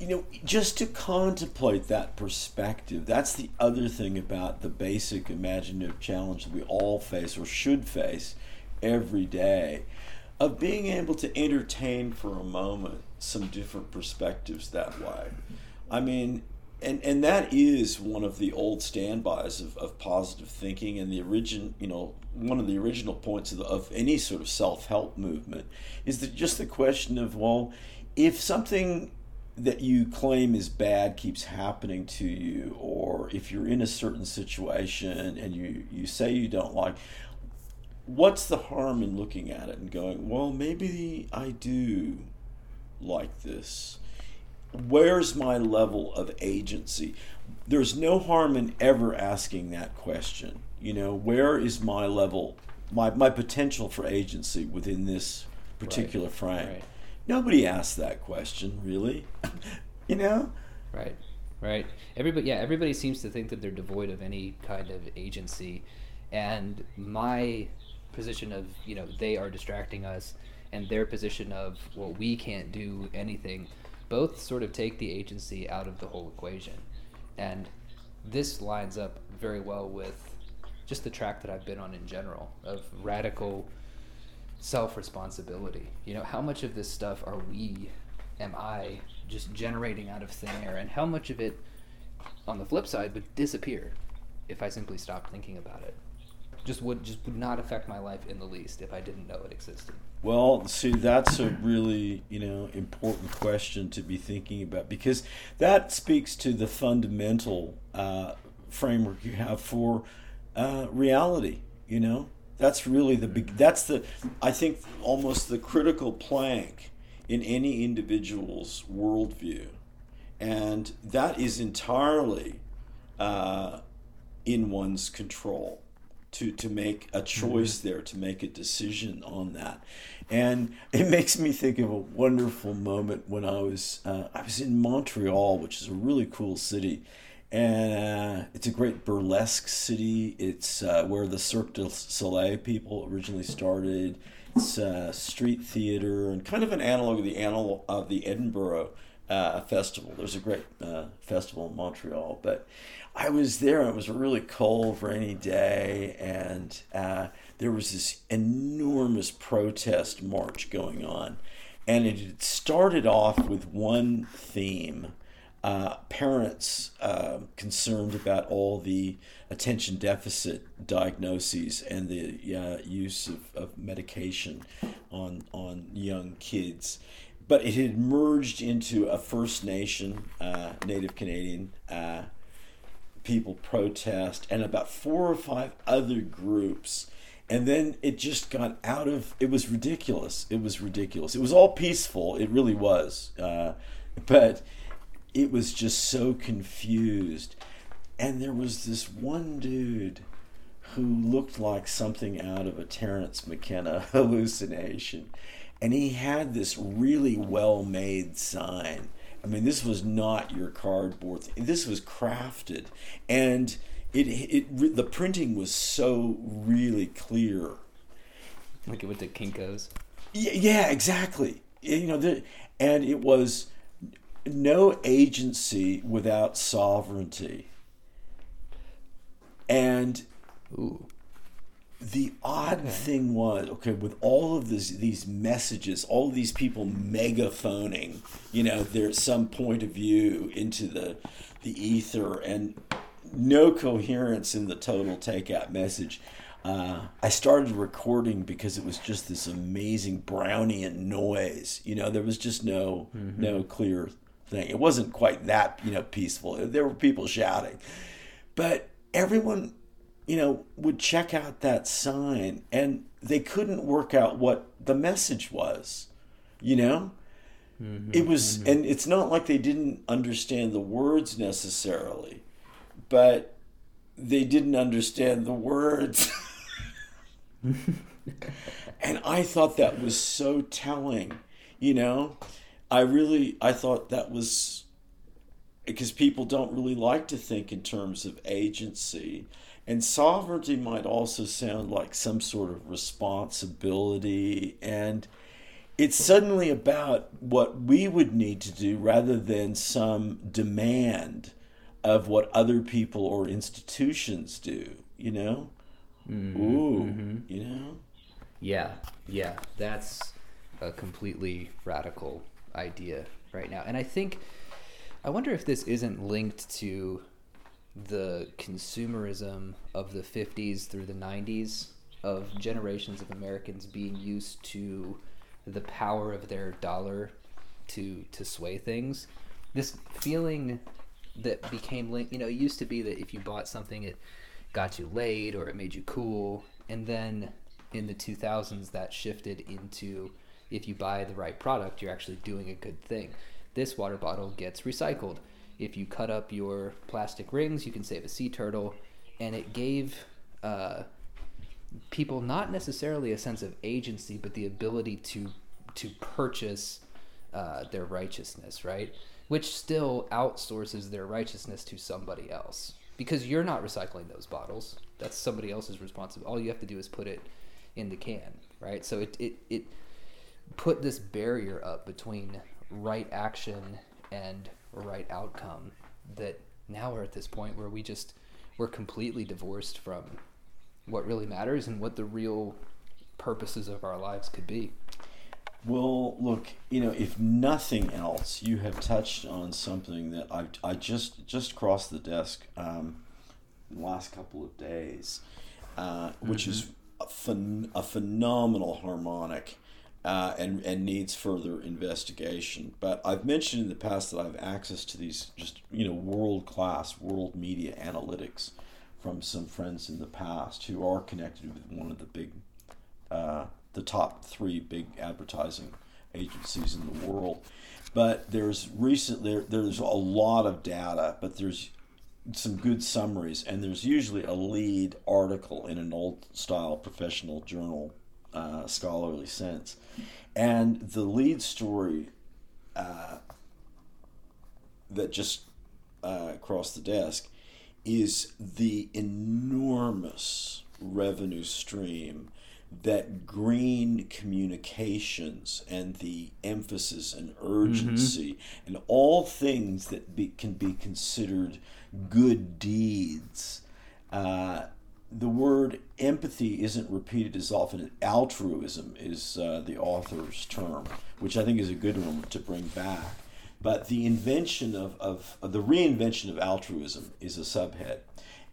You know, just to contemplate that perspective, that's the other thing about the basic imaginative challenge that we all face or should face every day of being able to entertain for a moment some different perspectives that way. I mean, and, and that is one of the old standbys of, of positive thinking and the origin, you know, one of the original points of, the, of any sort of self-help movement is that just the question of, well, if something that you claim is bad keeps happening to you, or if you're in a certain situation and you, you say you don't like, what's the harm in looking at it and going, well, maybe I do like this? Where's my level of agency? There's no harm in ever asking that question. You know, where is my level, my, my potential for agency within this particular right. frame? Right. Nobody asks that question, really. you know? Right, right. Everybody, yeah, everybody seems to think that they're devoid of any kind of agency. And my position of you know they are distracting us and their position of well we can't do anything both sort of take the agency out of the whole equation and this lines up very well with just the track that I've been on in general of radical self responsibility. You know, how much of this stuff are we, am I, just generating out of thin air, and how much of it, on the flip side, would disappear if I simply stopped thinking about it? just would just would not affect my life in the least if I didn't know it existed. Well, see, that's a really you know important question to be thinking about because that speaks to the fundamental uh, framework you have for uh, reality. You know, that's really the big. That's the I think almost the critical plank in any individual's worldview, and that is entirely uh, in one's control to to make a choice mm-hmm. there, to make a decision on that. And it makes me think of a wonderful moment when I was uh, I was in Montreal, which is a really cool city, and uh, it's a great burlesque city. It's uh, where the Cirque du Soleil people originally started. It's uh, street theater and kind of an analog of the analog of the Edinburgh uh, festival. There's a great uh, festival in Montreal, but I was there. It was a really cold, rainy day, and uh, there was this enormous protest march going on. And it started off with one theme uh, parents uh, concerned about all the attention deficit diagnoses and the uh, use of, of medication on, on young kids. But it had merged into a First Nation, uh, Native Canadian uh, people protest and about four or five other groups. And then it just got out of it was ridiculous. It was ridiculous. It was all peaceful. It really was uh, but it was just so confused and there was this one dude who looked like something out of a Terence McKenna hallucination and he had this really well made sign I mean, this was not your cardboard. Thing. This was crafted, and it it the printing was so really clear. Like it went to Kinko's. Yeah, yeah, exactly. You know, the, and it was no agency without sovereignty. And Ooh the odd okay. thing was okay with all of this, these messages all of these people megaphoning you know their some point of view into the the ether and no coherence in the total takeout message uh, I started recording because it was just this amazing Brownian noise. You know, there was just no mm-hmm. no clear thing. It wasn't quite that you know peaceful. There were people shouting, but everyone you know, would check out that sign and they couldn't work out what the message was, you know? Mm-hmm, it was, mm-hmm. and it's not like they didn't understand the words necessarily, but they didn't understand the words. and I thought that was so telling, you know? I really, I thought that was because people don't really like to think in terms of agency and sovereignty might also sound like some sort of responsibility. And it's suddenly about what we would need to do rather than some demand of what other people or institutions do, you know? Mm-hmm. Ooh, mm-hmm. you know? Yeah, yeah. That's a completely radical idea right now. And I think, I wonder if this isn't linked to the consumerism of the 50s through the 90s of generations of Americans being used to the power of their dollar to to sway things. This feeling that became linked, you know, it used to be that if you bought something, it got you laid or it made you cool, and then in the 2000s that shifted into if you buy the right product, you're actually doing a good thing. This water bottle gets recycled if you cut up your plastic rings, you can save a sea turtle. And it gave uh, people not necessarily a sense of agency, but the ability to to purchase uh, their righteousness, right? Which still outsources their righteousness to somebody else because you're not recycling those bottles. That's somebody else's responsibility. All you have to do is put it in the can, right? So it it, it put this barrier up between right action and right outcome that now we're at this point where we just we're completely divorced from what really matters and what the real purposes of our lives could be. Well, look, you know, if nothing else, you have touched on something that I I just just crossed the desk um, the last couple of days, uh, which is a, phen- a phenomenal harmonic. Uh, and and needs further investigation. But I've mentioned in the past that I have access to these just you know world class world media analytics from some friends in the past who are connected with one of the big, uh, the top three big advertising agencies in the world. But there's recent there there's a lot of data, but there's some good summaries, and there's usually a lead article in an old style professional journal uh, scholarly sense. And the lead story uh, that just uh, crossed the desk is the enormous revenue stream that green communications and the emphasis and urgency mm-hmm. and all things that be, can be considered good deeds uh, the word empathy isn't repeated as often. Altruism is uh, the author's term, which I think is a good one to bring back. But the invention of, of, of the reinvention of altruism is a subhead.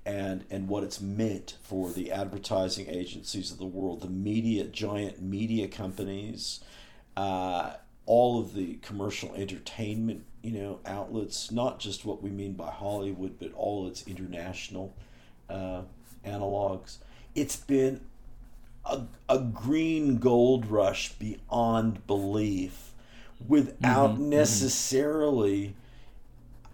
And, and what it's meant for the advertising agencies of the world, the media, giant media companies, uh, all of the commercial entertainment, you know, outlets, not just what we mean by Hollywood, but all its international uh, analogs. It's been a, a green gold rush beyond belief without mm-hmm, necessarily. Mm-hmm.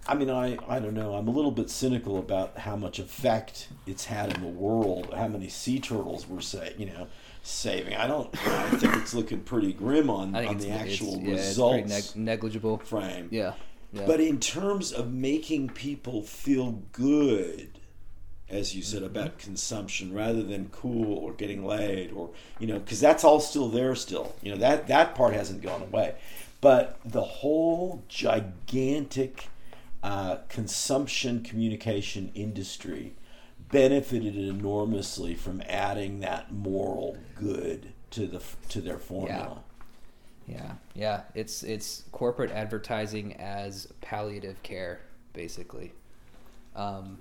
I mean, I, I don't know. I'm a little bit cynical about how much effect it's had in the world. How many sea turtles we're say, you know, saving. I don't. I think it's looking pretty grim on, on the actual yeah, results. It's neg- negligible frame. Yeah, yeah. But in terms of making people feel good, as you said about consumption rather than cool or getting laid or you know because that's all still there still. You know that that part hasn't gone away. But the whole gigantic uh, consumption communication industry benefited enormously from adding that moral good to the to their formula. Yeah. yeah. Yeah. It's it's corporate advertising as palliative care basically. Um,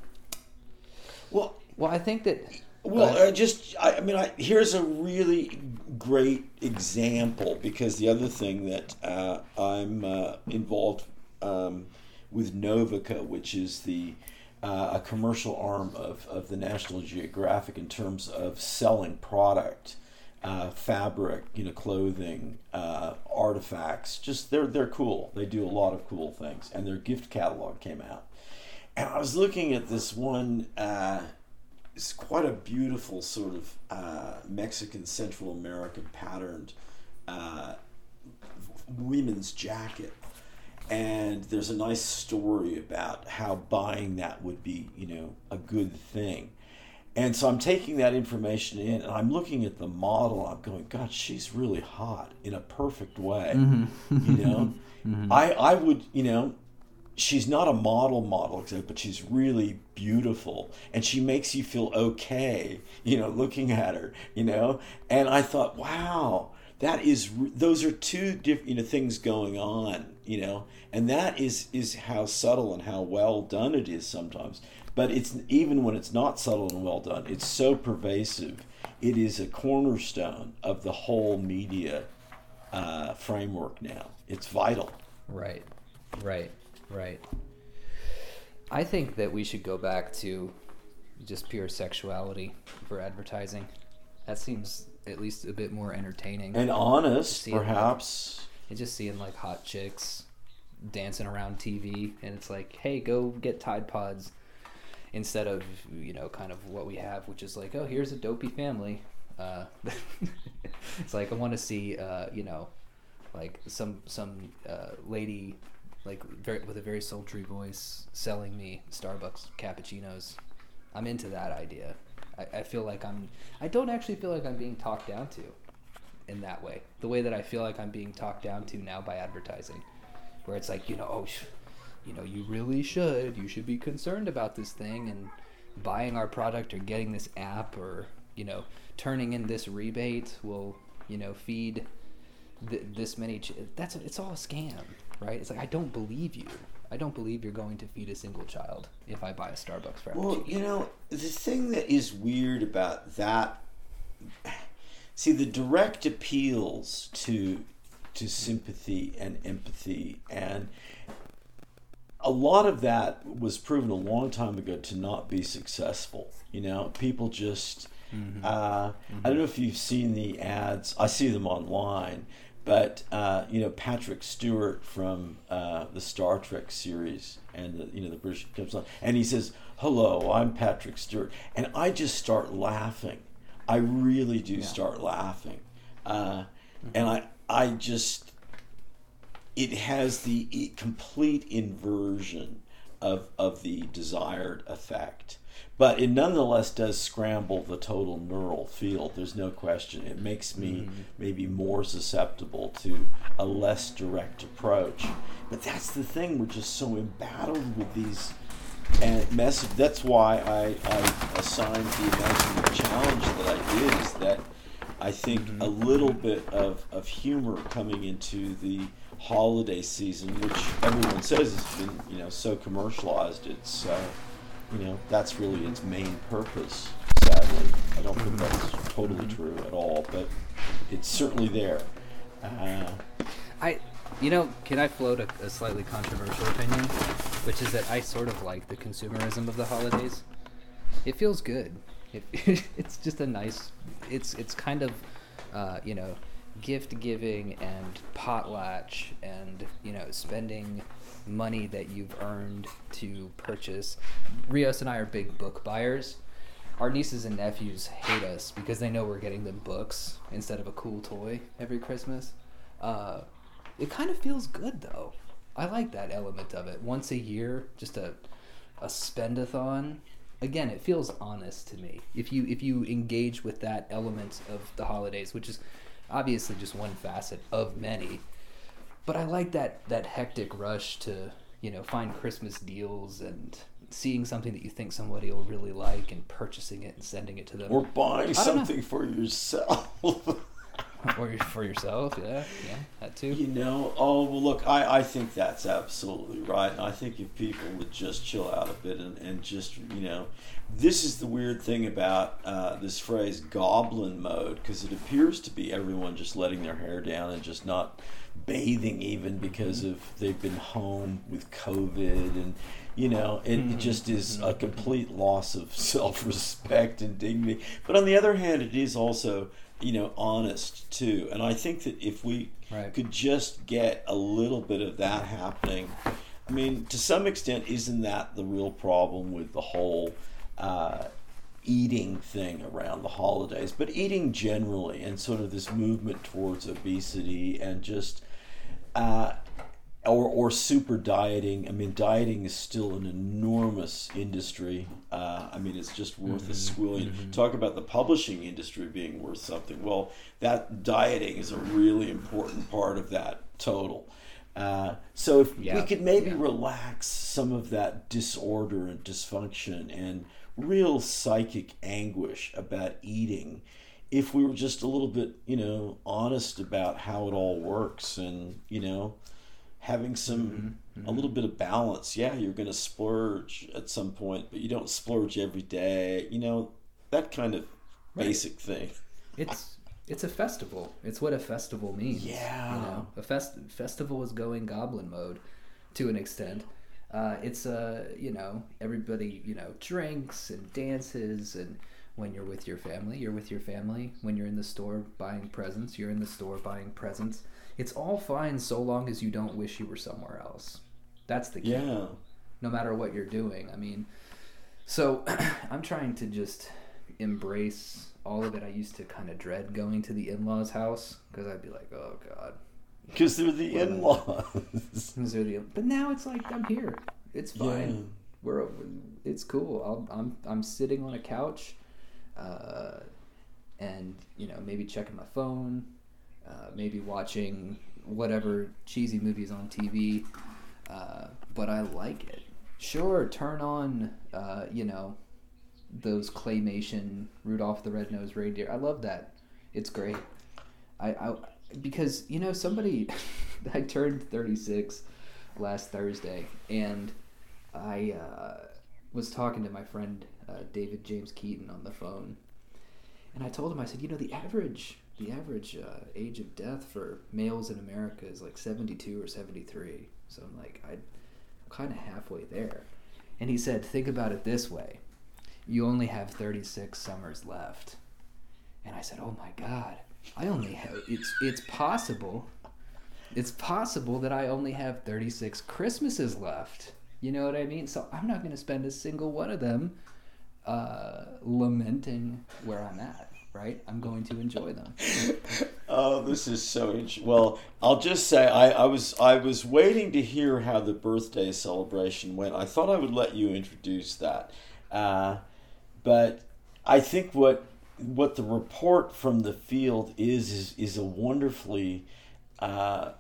well, well, I think that. Well, I just I, I mean, I, here's a really great example because the other thing that uh, I'm uh, involved um, with Novica, which is the uh, a commercial arm of, of the National Geographic in terms of selling product, uh, fabric, you know, clothing, uh, artifacts. Just they're they're cool. They do a lot of cool things, and their gift catalog came out and I was looking at this one. Uh, it's quite a beautiful sort of uh, Mexican Central American patterned uh, women's jacket, and there's a nice story about how buying that would be, you know, a good thing. And so I'm taking that information in, and I'm looking at the model. I'm going, God, she's really hot in a perfect way. Mm-hmm. You know, mm-hmm. I I would, you know, she's not a model model but she's really beautiful. And she makes you feel okay you know looking at her you know? And i thought wow that is those are two different you know things going on you know? And that is is how subtle and how well done it is sometimes. But it's even when it's not subtle and well done it's so pervasive it is a cornerstone of the whole media uh, framework now. It's vital. Right right Right. I think that we should go back to just pure sexuality for advertising. That seems at least a bit more entertaining and honest, perhaps. Like, and just seeing like hot chicks dancing around TV, and it's like, hey, go get Tide Pods instead of you know kind of what we have, which is like, oh, here's a dopey family. Uh, it's like I want to see, uh, you know, like some some uh, lady like very, with a very sultry voice selling me Starbucks cappuccinos. I'm into that idea. I, I feel like I'm. I don't actually feel like I'm being talked down to, in that way. The way that I feel like I'm being talked down to now by advertising, where it's like you know, oh, you know, you really should. You should be concerned about this thing and buying our product or getting this app or you know, turning in this rebate will you know feed th- this many. Ch- that's it's all a scam right? It's like I don't believe you. I don't believe you're going to feed a single child if I buy a Starbucks frappuccino. Well, you know, the thing that is weird about that, see, the direct appeals to to sympathy and empathy, and a lot of that was proven a long time ago to not be successful. You know, people just. Uh, I don't know if you've seen the ads. I see them online, but uh, you know Patrick Stewart from uh, the Star Trek series and the, you know the British comes on, and he says, "Hello, I'm Patrick Stewart," and I just start laughing. I really do start laughing, uh, and I I just it has the complete inversion of of the desired effect. But it nonetheless does scramble the total neural field. There's no question. It makes me mm-hmm. maybe more susceptible to a less direct approach. But that's the thing. We're just so embattled with these uh, and message. That's why I, I assigned the imaginary challenge that I did. Is that I think mm-hmm. a little bit of, of humor coming into the holiday season, which everyone says has been you know so commercialized. It's uh, you know that's really its main purpose. Sadly, I don't think that's totally true at all, but it's certainly there. Uh, I, you know, can I float a, a slightly controversial opinion, which is that I sort of like the consumerism of the holidays. It feels good. It, it's just a nice. It's it's kind of, uh, you know, gift giving and potlatch and you know spending money that you've earned to purchase. Rios and I are big book buyers. Our nieces and nephews hate us because they know we're getting them books instead of a cool toy every Christmas. Uh, it kind of feels good though. I like that element of it. Once a year, just a a spendathon. Again, it feels honest to me. If you if you engage with that element of the holidays, which is obviously just one facet of many, but I like that that hectic rush to you know find Christmas deals and seeing something that you think somebody will really like and purchasing it and sending it to them or buying don't know. something for yourself. or for yourself. Yeah, yeah, that too. You know, oh well, look, I, I think that's absolutely right. And I think if people would just chill out a bit and, and just, you know, this is the weird thing about uh, this phrase goblin mode because it appears to be everyone just letting their hair down and just not bathing even because of they've been home with COVID and. You know, it, it just is a complete loss of self respect and dignity. But on the other hand, it is also you know honest too and i think that if we Right. could just get a little bit of that happening i mean to some extent isn't that the real problem with the whole uh, eating thing around the holidays but eating generally and sort of this movement towards obesity and just uh, or, or super dieting. I mean, dieting is still an enormous industry. Uh, I mean, it's just worth a squillion. Talk about the publishing industry being worth something. Well, that dieting is a really important part of that total. Uh, so if we could maybe yeah. relax some of that disorder and dysfunction and real psychic anguish about eating, if we were just a little bit, you know, honest about how it all works and, you know, having some Mm-hmm, a little bit of balance. Yeah, you're going to splurge at some point, but you don't splurge every day. You know, that kind of Right. basic thing. It's it's a festival. It's what a festival means. Yeah. You know, a fest festival is going goblin mode, to an extent. Uh, it's a you know everybody you know drinks and dances and when you're with your family you're with your family when you're in the store buying presents you're in the store buying presents it's all fine so long as you don't wish you were somewhere else that's the key Yeah. no matter what you're doing. I mean, so I'm trying to just embrace all of it. I used to kind of dread going to the in-laws' house because I'd be like, oh god, Because they're the in laws. Is there the? But now it's like I'm here. It's fine. Yeah. We're it's cool. I'll, I'm I'm sitting on a couch, uh, and you know maybe checking my phone, uh, maybe watching whatever cheesy movies on TV. Uh, but I like it. Sure, turn on uh, you know those claymation Rudolph the Red-Nosed Reindeer. I love that. It's great. I, I because you know somebody I turned 36 last Thursday, and I uh, was talking to my friend uh, David James Keaton on the phone, and I told him I said, you know, the average the average uh, age of death for males in America is like seventy two or seventy three. So I'm like, I'm kind of halfway there. And he said, think about it this way: you only have thirty six summers left. And I said, oh my God, I only have it's it's possible it's possible that I only have 36 Christmases left. You know what I mean? So I'm not going to spend a single one of them uh, lamenting where I'm at, right? I'm going to enjoy them. oh, this is so interesting. Well, I'll just say I, I was I was waiting to hear how the birthday celebration went. I thought I would let you introduce that, uh, but I think what what the report from the field is is, is a wonderfully uh,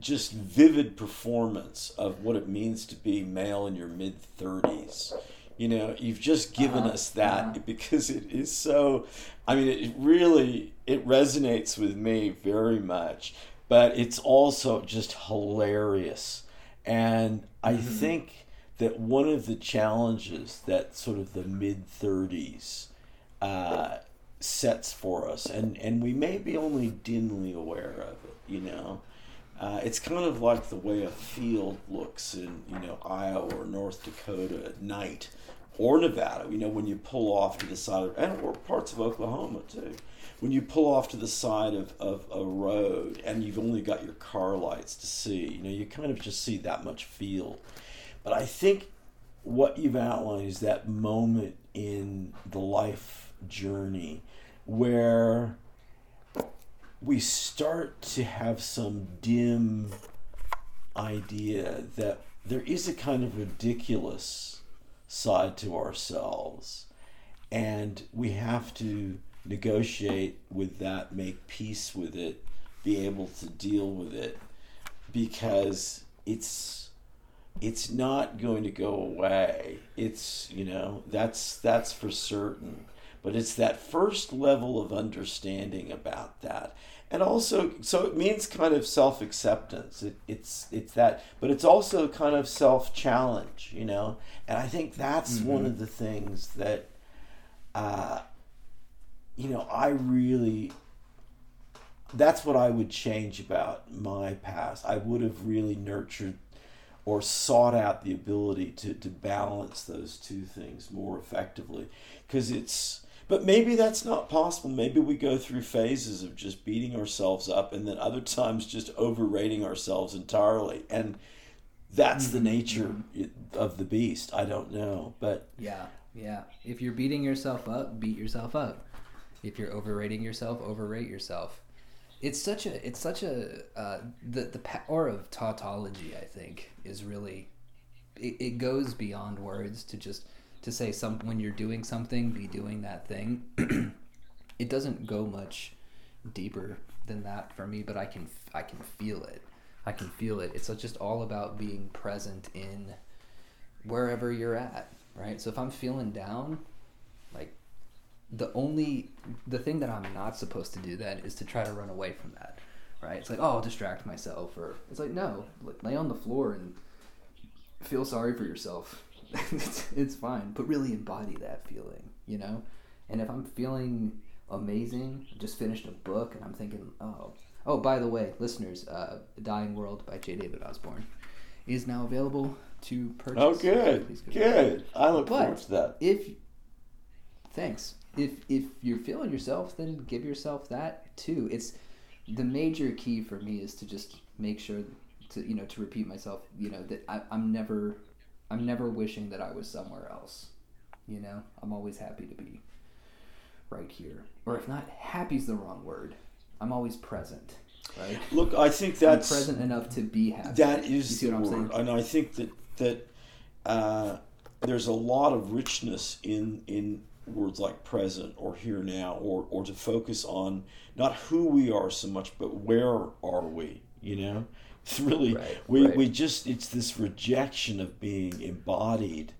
just vivid performance of what it means to be male in your mid 30s. You know, you've just given uh-huh. us that uh-huh. because it is so. I mean, it really it resonates with me very much, but it's also just hilarious. And I mm-hmm. think that one of the challenges that sort of the mid 30s uh, sets for us, and, and we may be only dimly aware of it, you know. Uh, it's kind of like the way a field looks in, you know, Iowa or North Dakota at night, or Nevada. You know, when you pull off to the side of, and or parts of Oklahoma too, when you pull off to the side of, of a road and you've only got your car lights to see, you know, you kind of just see that much field. But I think what you've outlined is that moment in the life journey where we start to have some dim idea that there is a kind of ridiculous side to ourselves and we have to negotiate with that make peace with it be able to deal with it because it's it's not going to go away. It's you know that's that's for certain but it's that first level of understanding about that. And also so it means kind of self-acceptance. It, it's it's that but it's also kind of self-challenge you know? And i think that's mm-hmm. one of the things that uh, you know i really that's what i would change about my past. I would have really nurtured or sought out the ability to, to balance those two things more effectively. Because it's but maybe that's not possible. Maybe we go through phases of just beating ourselves up and then other times just overrating ourselves entirely. And that's mm-hmm. the nature of the beast. I don't know. But yeah, yeah. If you're beating yourself up, beat yourself up. If you're overrating yourself, overrate yourself. It's such a it's such a uh, the the power of tautology I think is really it, it goes beyond words to just to say some when you're doing something, be doing that thing. it doesn't go much deeper than that for me, but I can I can feel it. I can feel it. It's just all about being present in wherever you're at, right? So if I'm feeling down, like the only the thing that I'm not supposed to do then is to try to run away from that, right? It's like oh, I'll distract myself, or it's like no, lay on the floor and feel sorry for yourself it's, it's fine, but really embody that feeling, you know? And if I'm feeling amazing, just finished a book and I'm thinking, oh, oh, by the way, listeners, uh, Dying World by J. David Osborne is now available to purchase. Oh, good, so good. I look but forward to that. If thanks, if if you're feeling yourself, then give yourself that too. It's the major key for me is to just make sure to you know to repeat myself. You know that I, I'm never I'm never wishing that I was somewhere else. You know, I'm always happy to be right here. Or if not, happy's the wrong word. I'm always present. Right? Look, I think that's I'm present enough to be happy. That is the word, and I think that that uh, there's a lot of richness in in words like present or here now, or or to focus on not who we are so much, but where are we? You know, it's really right, we, right. we just it's this rejection of being embodied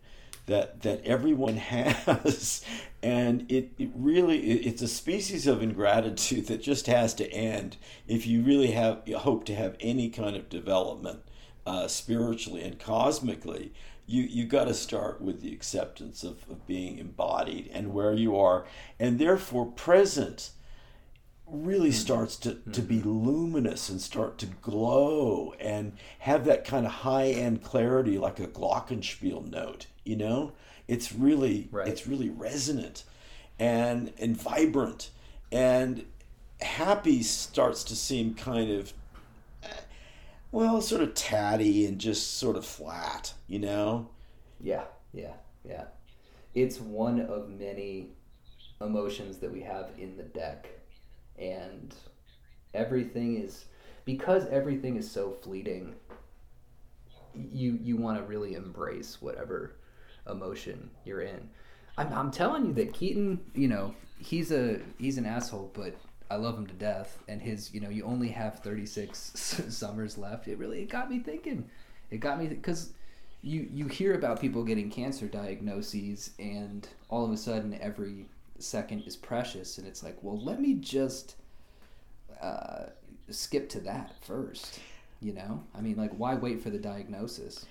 that that everyone has and it, it really it, it's a species of ingratitude that just has to end if you really have hope to have any kind of development uh, spiritually and cosmically, you you got to start with the acceptance of, of being embodied and where you are, and therefore present really starts to, to be luminous and start to glow and have that kind of high end clarity like a glockenspiel note you know it's really Right. it's really resonant and and vibrant and happy starts to seem kind of eh, well sort of tatty and just sort of flat you know Yeah, yeah, yeah. It's one of many emotions that we have in the deck. And everything is because everything is so fleeting, you you want to really embrace whatever emotion you're in. I'm, I'm telling you that Keaton, you know, he's a he's an asshole, but I love him to death. And his, you know, you only have 36 summers left. It really it got me thinking. It got me because you you hear about people getting cancer diagnoses, and all of a sudden every second is precious, and it's like, well, let me just uh, skip to that first. You know, I mean, like, why wait for the diagnosis?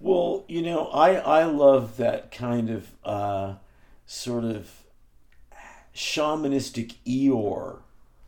Well, you know, I I love that kind of uh, sort of shamanistic Eeyore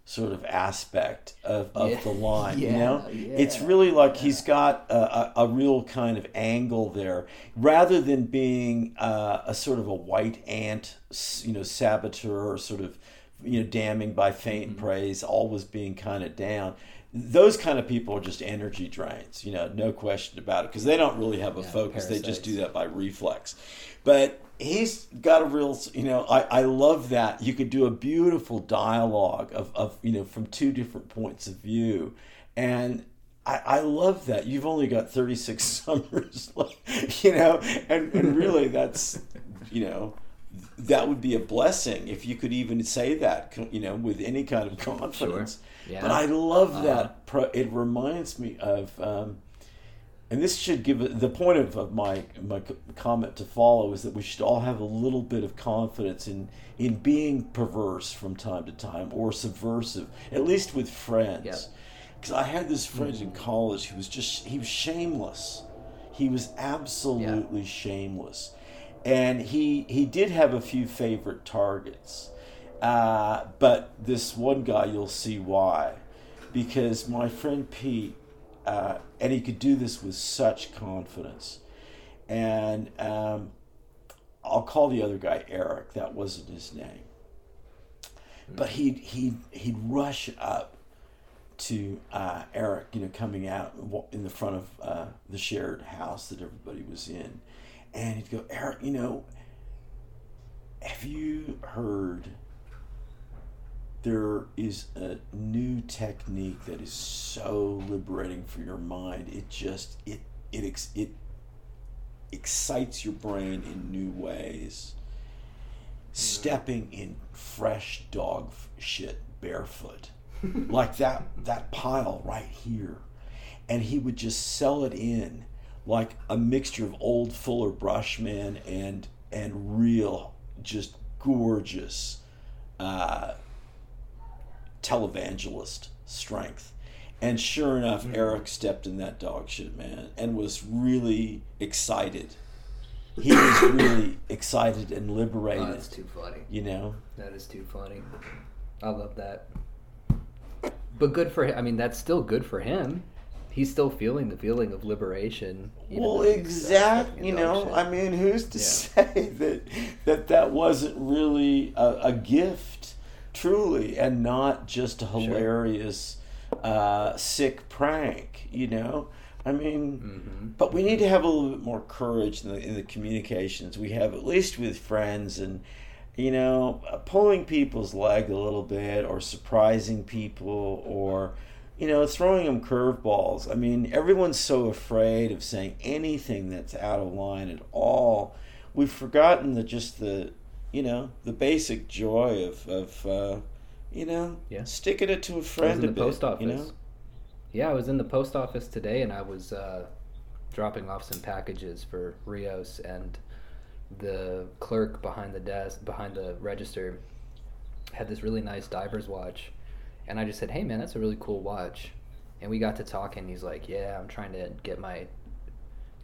sort of aspect of, of Yeah. the line. you Yeah, know, it's really like he's got a, a, a real kind of angle there, rather than being uh, a sort of a white ant, you know, saboteur or sort of you know damning by faint Mm-hmm. praise, always being kind of down. Those kind of people are just energy drains, you know, no question about it, because they don't really have a Yeah, focus. They just do that by reflex. But he's got a real, you know, I, I love that. You could do a beautiful dialogue of, of, you know, from two different points of view. And I, I love that. You've only got 36 summers left, you know, and, and really that's, you know, that would be a blessing if you could even say that, you know, with any kind of confidence. Yeah. But I love Uh-huh. that. It reminds me of, um, and this should give the point of, of my my comment to follow is that we should all have a little bit of confidence in in being perverse from time to time or subversive, at least with friends. Yep. Because I had this friend in college who was just he was shameless. He was absolutely shameless, and he he did have a few favorite targets. Uh, but this one guy, you'll see why. Because my friend Pete, uh, and he could do this with such confidence. And um, I'll call the other guy Eric, that wasn't his name. But he'd, he'd, he'd rush up to uh, Eric, you know, coming out in the front of uh, the shared house that everybody was in. And he'd go, Eric, you know, have you heard there is a new technique that is so liberating for your mind. It just it it ex, it excites your brain in new ways. Stepping in fresh dog shit barefoot, like that that pile right here, and he would just sell it in like a mixture of old Fuller Brushman and and real just gorgeous. Uh, televangelist strength. And sure enough, hmm. Eric stepped in that dog shit, man, and was really excited. He was really excited and Oh, liberated, that's too funny. you know? That is too funny. I love that. But good for him. I mean, that's still good for him. He's still feeling the feeling of liberation. Well, exactly. exact. You know. I mean, who's to Yeah. say that that that wasn't really a, a gift, truly, and not just a hilarious, uh, sick prank? You know, I mean, Mhm. but we need to have a little bit more courage in the, in the communications we have, at least with friends, and you know, uh, pulling people's leg a little bit, or surprising people, or you know, throwing them curveballs. I mean, everyone's so afraid of saying anything that's out of line at all. We've forgotten the just the, you know, the basic joy of of, uh, you know, Yeah. sticking it to a friend in a the bit. post office. You know, Yeah, I was in the post office today, and I was uh, dropping off some packages for Rios, and the clerk behind the desk, behind the register, had this really nice diver's watch, and I just said, "Hey, man, that's a really cool watch," and we got to talking. He's like, "Yeah, I'm trying to get my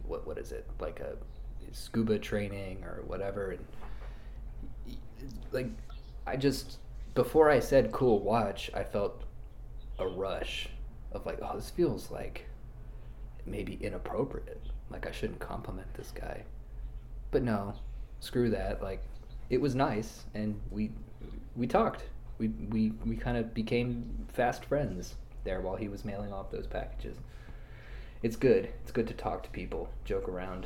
what what is it like a scuba training or whatever." And like, I just before I said "cool watch," I felt a rush of like, "Oh, this feels like maybe inappropriate. Like I shouldn't compliment this guy." But no, screw that. Like, it was nice, and we we talked. We we we kind of became fast friends there while he was mailing off those packages. It's good. It's good to talk to people, joke around.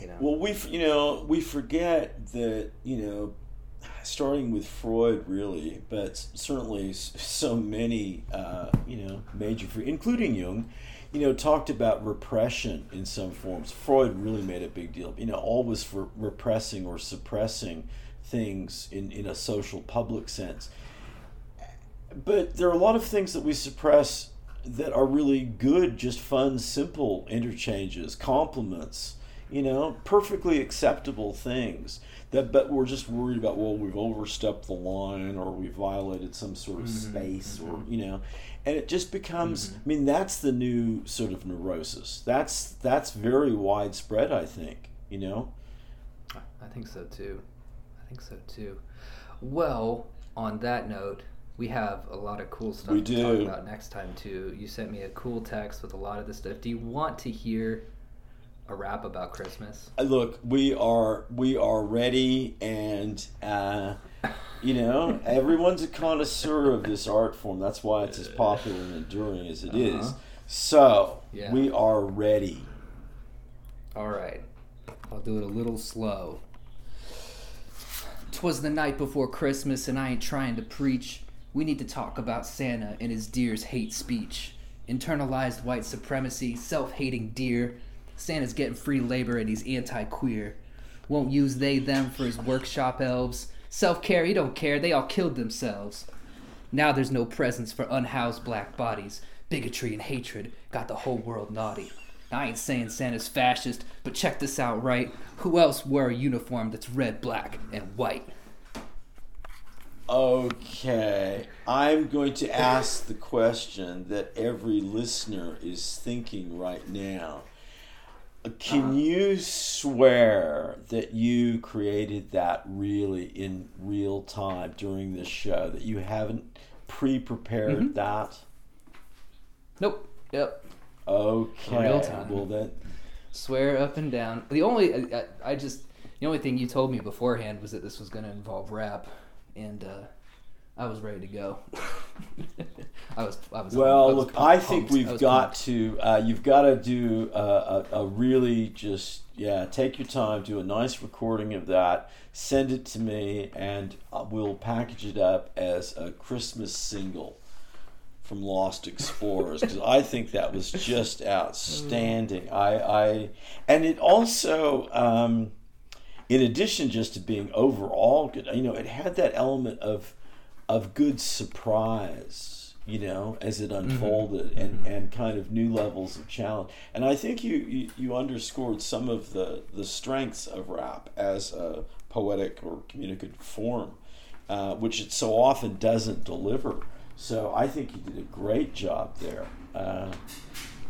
You know. Well, we you know we forget that you know, starting with Freud really, but certainly so many uh, you know major, including Jung, you know, talked about repression in some forms. Freud really made a big deal. You know, always for repressing or suppressing things in in a social public sense. But there are a lot of things that we suppress that are really good, just fun, simple interchanges, compliments, you know, perfectly acceptable things. That, but we're just worried about well, we've overstepped the line or we've violated some sort of Mhm, space or mhm. you know, and it just becomes. Mhm. I mean, that's the new sort of neurosis. That's that's very widespread. I think you know. I think so too. I think so too. Well, on that note, we have a lot of cool stuff We to talk do. about next time too. You sent me a cool text with a lot of this stuff. Do you want to hear a rap about Christmas? Uh, look we are we are ready and uh, you know everyone's a connoisseur of this art form that's why it's as popular and enduring as it is. Uh-huh. so Yeah. we are ready All right. I'll do it a little slow. Twas the night before Christmas, and I ain't trying to preach. We need to talk about Santa and his deer's hate speech. Internalized white supremacy, self hating deer. Santa's getting free labor and he's anti queer. Won't use they them for his workshop elves. Self care, he don't care, they all killed themselves. Now there's no presents for unhoused black bodies. Bigotry and hatred got the whole world naughty. I ain't saying Santa's fascist, but check this out right. Who else wear a uniform that's red, black, and white? okay i'm going to ask the question that every listener is thinking right now can Uh-huh. you swear that you created that really in real time during this show that you haven't pre-prepared Mhm. that Nope. Yep. okay Real time. well then Swear up and down. The only I, I just the only thing you told me beforehand was that this was going to involve rap, and uh, I was ready to go. I was. I was. well I was look pumped- i think pumped. we've I got pumped. to uh, you've got to do a, a, a really just yeah take your time do a nice recording of that send it to me and uh, we'll package it up as a christmas single from Lost Explorers because I think that was just outstanding. I, I and it also, um, in addition just to being overall good, you know, it had that element of of good surprise, you know, as it unfolded and, and kind of new levels of challenge. And I think you, you, you underscored some of the, the strengths of rap as a poetic or communicative form, uh, which it so often doesn't deliver. So I think you did a great job there. Uh,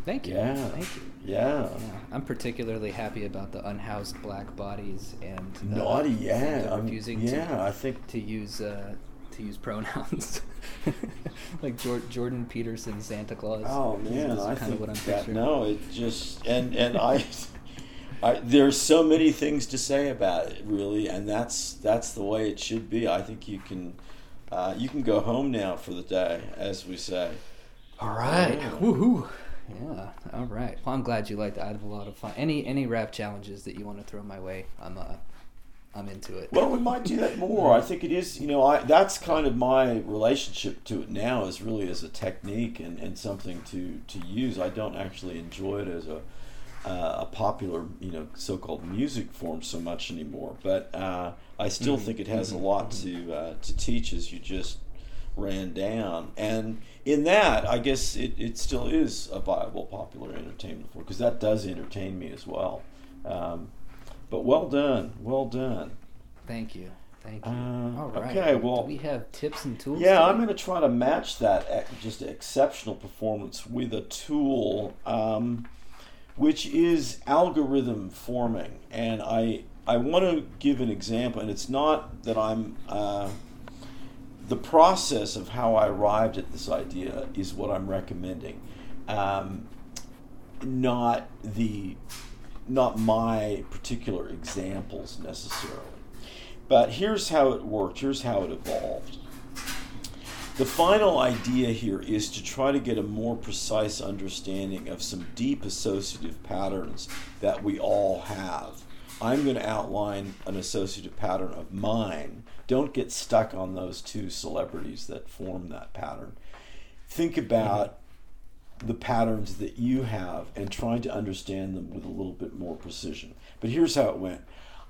Thank you. yeah. Thank you. yeah. Yeah, I'm particularly happy about the unhoused black bodies and the, Naughty, yeah. Santa I'm- yeah, to I think to use uh, to use pronouns like Jor- Jordan Peterson Santa Claus. Oh man, is I kind of what I'm that picturing. no, it just and and I, I there's so many things to say about it really, and that's that's the way it should be. I think you can uh, you can go home now for the day, as we say. All right. Yeah. Woohoo. Yeah. All right. Well, I'm glad you liked it. I had a lot of fun. Any any rap challenges that you want to throw my way, I'm uh, I'm into it. Well, we might do that more. I think it is, you know, I that's kind of my relationship to it now is really as a technique and, and something to, to use. I don't actually enjoy it as a uh, a popular, you know, so-called music form so much anymore. But uh, I still Mhm, think it has a mhm, lot to uh, to teach, as you just ran down. And in that, I guess it, it still is a viable popular entertainment form because that does entertain me as well. Um, but well done, well done. Thank you. Thank you. Uh, All right. okay, well- do we have tips and tools. Yeah, today? I'm going to try to match that just exceptional performance with a tool, um, which is algorithm forming, and I I want to give an example, and it's not that I'm. Uh, the process of how I arrived at this idea is what I'm recommending, um, not the not my particular examples necessarily. But here's how it worked. Here's how it evolved. The final idea here is to try to get a more precise understanding of some deep associative patterns that we all have. I'm going to outline an associative pattern of mine. Don't get stuck on those two celebrities that form that pattern. Think about the patterns that you have and trying to understand them with a little bit more precision. But here's how it went.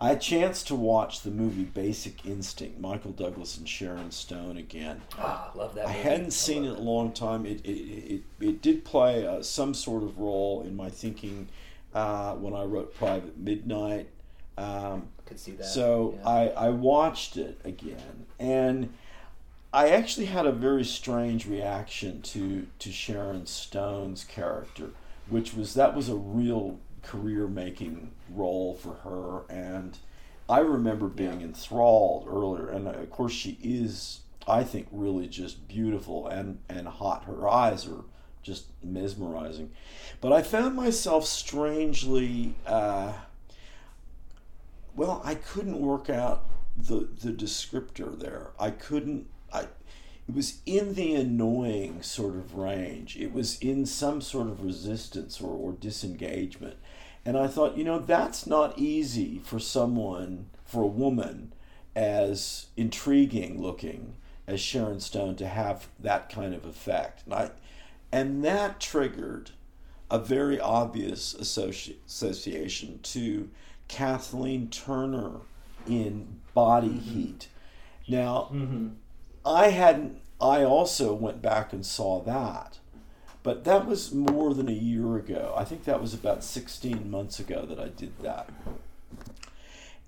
I had a chance to watch the movie Basic Instinct, Michael Douglas and Sharon Stone again. Ah, love that. Movie. I hadn't seen it in a long time. It it, it, it did play uh, some sort of role in my thinking uh, when I wrote Private Midnight. Um. Could see that. so yeah. I, I watched it again, and I actually had a very strange reaction to to Sharon Stone's character, which was that was a real career making role for her, and I remember being Yeah. enthralled earlier, and of course she is, I think, really just beautiful and and hot. Her eyes are just mesmerizing, but I found myself strangely. Uh, well, I couldn't work out the the descriptor there. I couldn't. It was in the annoying sort of range. It was in some sort of resistance or, or disengagement. And I thought, you know, that's not easy for someone, for a woman as intriguing looking as Sharon Stone to have that kind of effect. And I and that triggered a very obvious associ- association to Kathleen Turner in Body Heat. Now, Mm-hmm. I hadn't. I also went back and saw that, but that was more than a year ago. I think that was about sixteen months ago that I did that.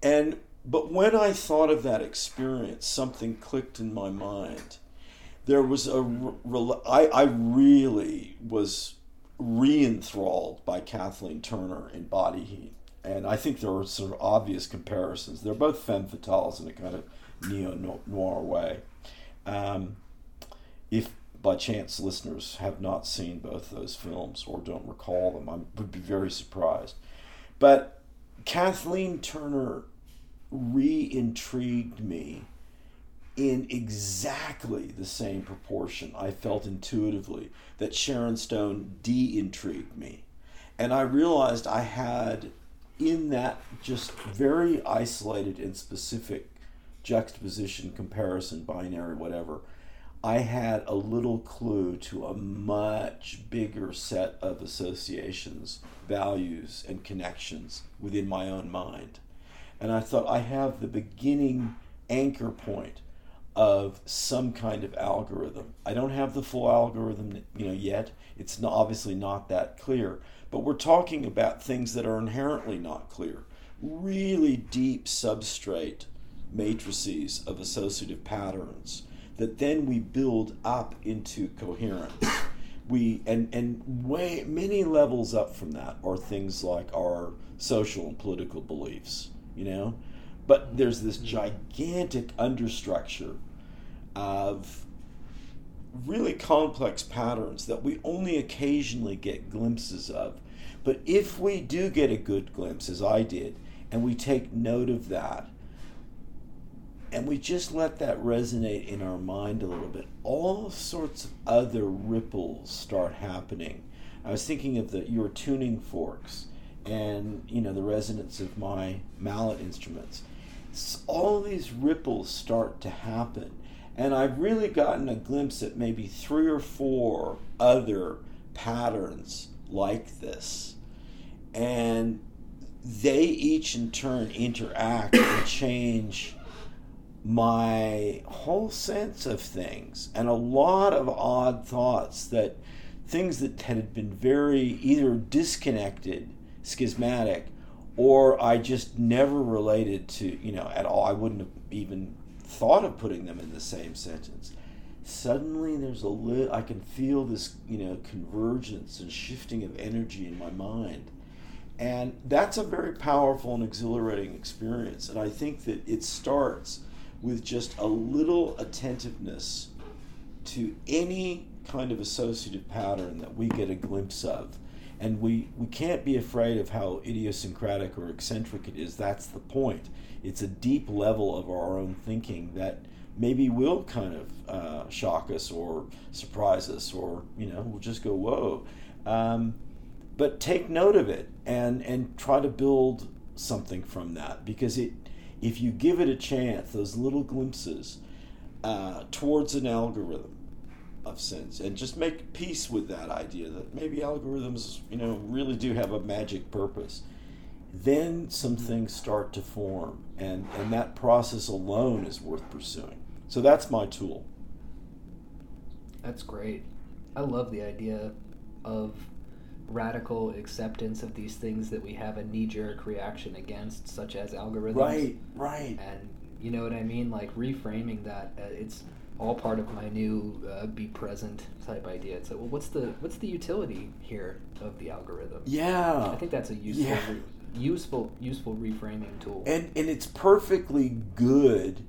And but when I thought of that experience, something clicked in my mind. There was a. I I really was re-enthralled by Kathleen Turner in Body Heat, and I think there are sort of obvious comparisons. They're both femme fatales in a kind of neo noir way. Um, if by chance listeners have not seen both those films or don't recall them, I would be very surprised. But Kathleen Turner re intrigued me in exactly the same proportion I felt intuitively that Sharon Stone de intrigued me. And I realized I had, in that just very isolated and specific juxtaposition, comparison, binary, whatever, I had a little clue to a much bigger set of associations, values, and connections within my own mind. And I thought I have the beginning anchor point of some kind of algorithm. I don't have the full algorithm, you know, yet. It's not, obviously not that clear, but we're talking about things that are inherently not clear. Really deep substrate matrices of associative patterns that then we build up into coherence. We and and way many levels up from that are things like our social and political beliefs, you know. But there's this gigantic understructure of really complex patterns that we only occasionally get glimpses of. But if we do get a good glimpse, as I did, and we take note of that, and we just let that resonate in our mind a little bit, all sorts of other ripples start happening. I was thinking of the your tuning forks and you know the resonance of my mallet instruments. S- All these ripples start to happen, and I've really gotten a glimpse at maybe three or four other patterns like this, and they each in turn interact and change my whole sense of things and a lot of odd thoughts that things that had been very either disconnected schismatic or i just never related to you know at all i wouldn't have even thought of putting them in the same sentence. Suddenly, there's a lit. I can feel this, you know, convergence and shifting of energy in my mind, and that's a very powerful and exhilarating experience. And I think that it starts with just a little attentiveness to any kind of associative pattern that we get a glimpse of. And we, we can't be afraid of how idiosyncratic or eccentric it is. That's the point. It's a deep level of our own thinking that maybe will kind of uh, shock us or surprise us, or, you know, we'll just go, whoa. Um, but take note of it and, and try to build something from that because it, if you give it a chance, those little glimpses uh, towards an algorithm, of sense and just make peace with that idea that maybe algorithms you know really do have a magic purpose then some things start to form and and that process alone is worth pursuing. So that's my tool. That's great. I love the idea of radical acceptance of these things that we have a knee-jerk reaction against such as algorithms right right and you know what i mean like reframing that uh, it's all part of my new uh, be present type idea. So, well, what's the what's the utility here of the algorithm? Yeah, I think that's a useful, yeah. re- useful, useful reframing tool. And and it's perfectly good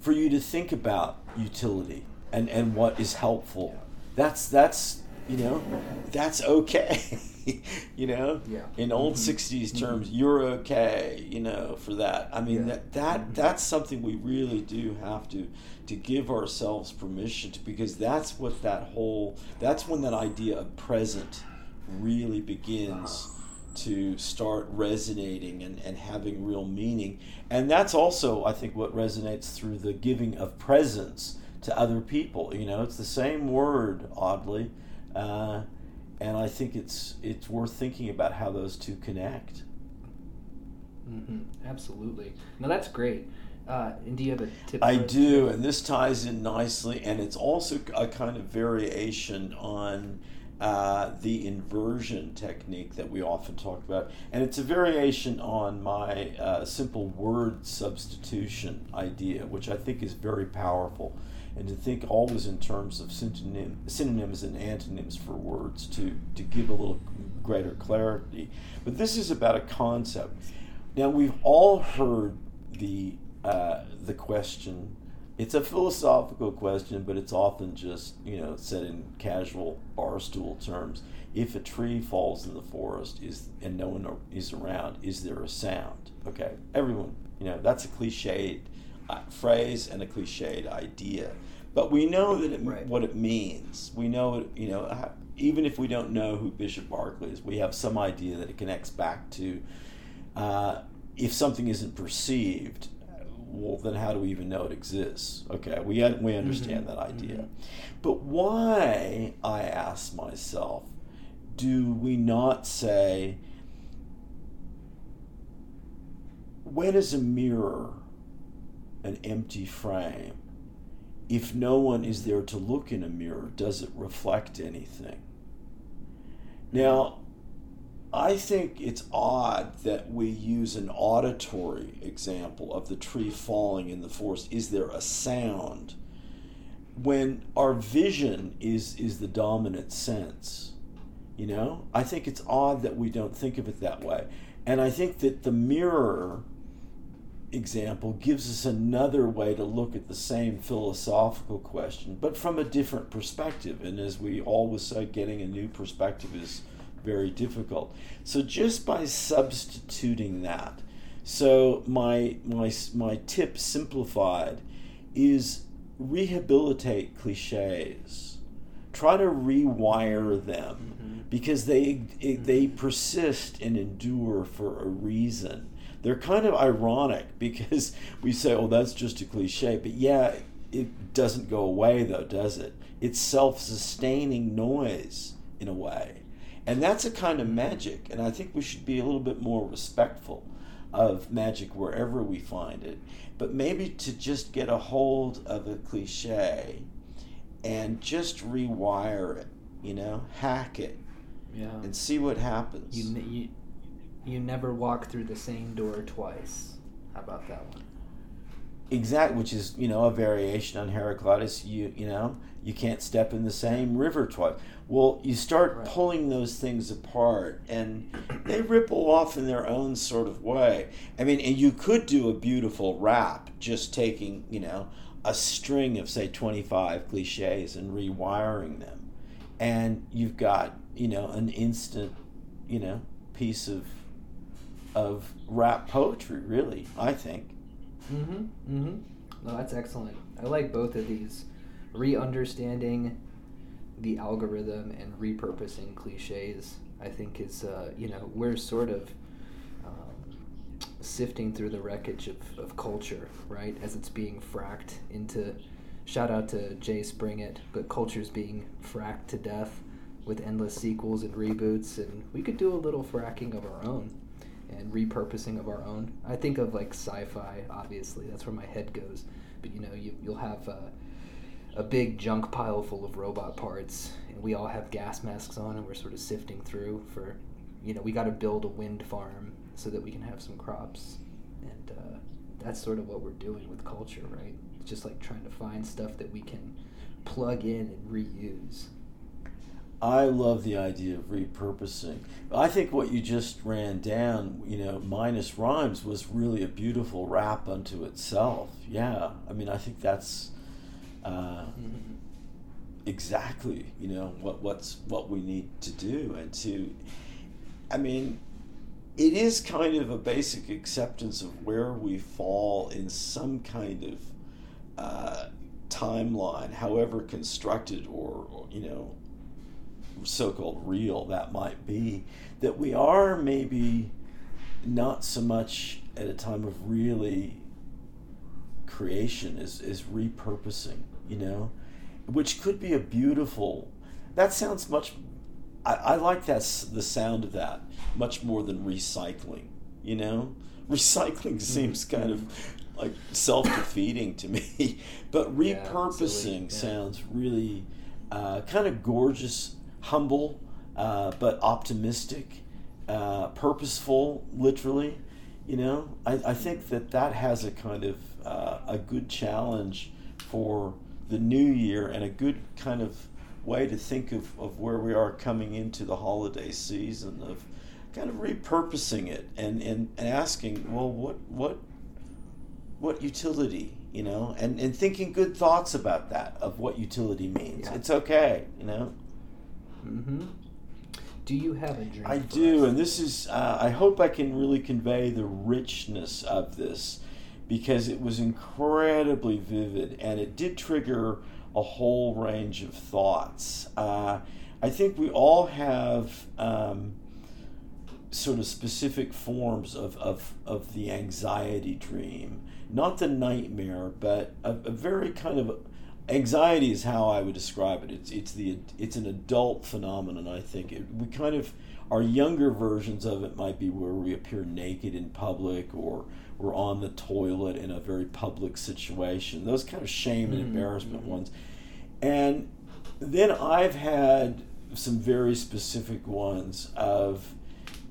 for you to think about utility and and what is helpful. Yeah. That's that's you know that's okay. you know, yeah. in old mm-hmm. '60s mm-hmm. terms, mm-hmm. you're okay. You know, for that. I mean, yeah. that that mm-hmm. that's something we really do have to to give ourselves permission to, because that's what that whole that's when that idea of present really begins to start resonating and, and having real meaning. And that's also, I think, what resonates through the giving of presence to other people. You know, it's the same word, oddly. Uh, and I think it's it's worth thinking about how those two connect. Mm-hmm. Absolutely. Now that's great. Uh, and do you have a tip? I do, and this ties in nicely, and it's also a kind of variation on uh, the inversion technique that we often talk about, and it's a variation on my uh, simple word substitution idea, which I think is very powerful and to think always in terms of synonym, synonyms and antonyms for words to, to give a little greater clarity. But this is about a concept. Now, we've all heard the, uh, the question. It's a philosophical question, but it's often just, you know, said in casual barstool terms. If a tree falls in the forest is and no one is around, is there a sound? Okay, everyone, you know, that's a cliched phrase and a cliched idea but we know that it, right. what it means. We know, you know, even if we don't know who Bishop Berkeley is, we have some idea that it connects back to uh, if something isn't perceived. Well, then how do we even know it exists? Okay, we we understand mm-hmm. that idea, mm-hmm. but why? I ask myself, do we not say when is a mirror an empty frame? if no one is there to look in a mirror, does it reflect anything? Now, I think it's odd that we use an auditory example of the tree falling in the forest. Is there a sound? When our vision is, is the dominant sense, you know? I think it's odd that we don't think of it that way. And I think that the mirror example gives us another way to look at the same philosophical question, but from a different perspective. And as we always say, getting a new perspective is very difficult. So just by substituting that, so my my my tip simplified is rehabilitate cliches. Try to rewire them mm-hmm. because they they persist and endure for a reason they're kind of ironic because we say, oh, that's just a cliche. But yeah, it doesn't go away, though, does it? It's self sustaining noise in a way. And that's a kind of magic. And I think we should be a little bit more respectful of magic wherever we find it. But maybe to just get a hold of a cliche and just rewire it, you know, hack it, yeah. and see what happens. You, you, you never walk through the same door twice. How about that one? exact, which is you know a variation on Heraclitus. You you know you can't step in the same river twice. Well, you start Right. pulling those things apart, and they ripple off in their own sort of way. I mean, and you could do a beautiful rap just taking you know a string of say twenty five cliches and rewiring them, and you've got you know an instant you know piece of of rap poetry. Really, I think. Mm-hmm. Mm-hmm. No, that's excellent. I like both of these. Re-understanding the algorithm and repurposing cliches. I think is uh, you know we're sort of um, sifting through the wreckage of, of culture, right? As it's being fracked into. Shout out to Jay Springett, but culture's being fracked to death with endless sequels and reboots, and we could do a little fracking of our own and repurposing of our own. I think of like sci-fi, obviously. That's where my head goes. But you know, you, you'll have a, a big junk pile full of robot parts, and we all have gas masks on, and we're sort of sifting through for, you know, we got to build a wind farm so that we can have some crops, and uh, that's sort of what we're doing with culture, right? It's just like trying to find stuff that we can plug in and reuse. I love the idea of repurposing. I think what you just ran down, you know, minus rhymes, was really a beautiful rap unto itself. Yeah, I mean, I think that's uh, exactly, you know, what what's what we need to do, and to, I mean, it is kind of a basic acceptance of where we fall in some kind of uh, timeline, however constructed or, or you know so-called real that might be that we are maybe not so much at a time of really creation is is repurposing you know which could be a beautiful that sounds much I, I like that the sound of that much more than recycling you know? Recycling seems kind of like self-defeating to me but Yeah, repurposing silly, yeah. sounds really uh, kind of gorgeous humble uh, but optimistic uh, purposeful literally you know? I, I think that that has a kind of uh, a good challenge for the new year and a good kind of way to think of, of where we are coming into the holiday season of kind of repurposing it and, and, and asking well what what what utility you know? And, and thinking good thoughts about that of what utility means. Yeah. it's okay you know Mm-hmm. Do you have a dream? I do, us? and this is. Uh, I hope I can really convey the richness of this because it was incredibly vivid and it did trigger a whole range of thoughts. Uh, I think we all have um, sort of specific forms of, of, of the anxiety dream, not the nightmare, but a, a very kind of anxiety is how I would describe it. It's it's the it's an adult phenomenon. I think it, we kind of our younger versions of it might be where we appear naked in public or we're on the toilet in a very public situation. Those kind of shame and Mhm, embarrassment mhm. ones. And then I've had some very specific ones of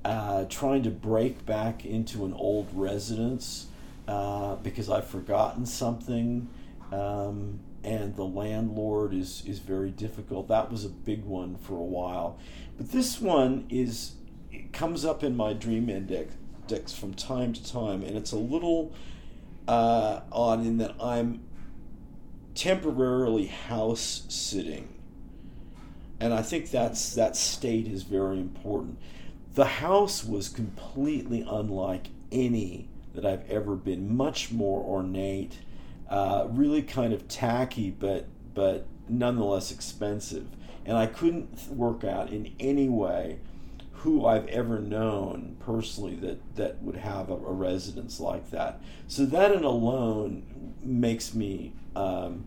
uh, trying to break back into an old residence uh, because I've forgotten something, um, and the landlord is is very difficult. That was a big one for a while, but this one is it comes up in my dream index, from time to time, and it's a little uh, odd in that I'm temporarily house sitting and I think that's that state is very important. The house was completely unlike any that I've ever been. Much more ornate, uh, really kind of tacky, but but nonetheless expensive. And I couldn't work out in any way who I've ever known personally that that would have a, a residence like that. So that in alone makes me. Um,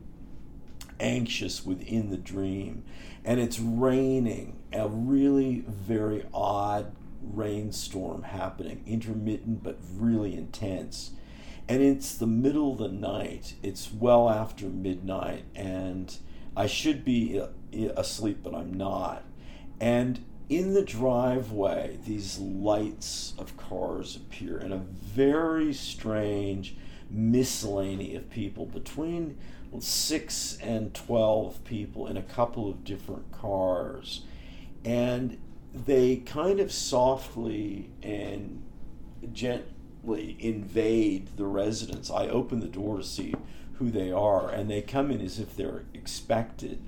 anxious within the dream and it's raining a really very odd rainstorm happening intermittent but really intense and it's the middle of the night. It's well after midnight. And i should be uh, asleep but i'm not. And in the driveway these lights of cars appear in a very strange miscellany of people. Between six and 12 people in a couple of different cars. And they kind of softly and gently invade the residence. I open the door to see who they are, and they come in as if they're expected.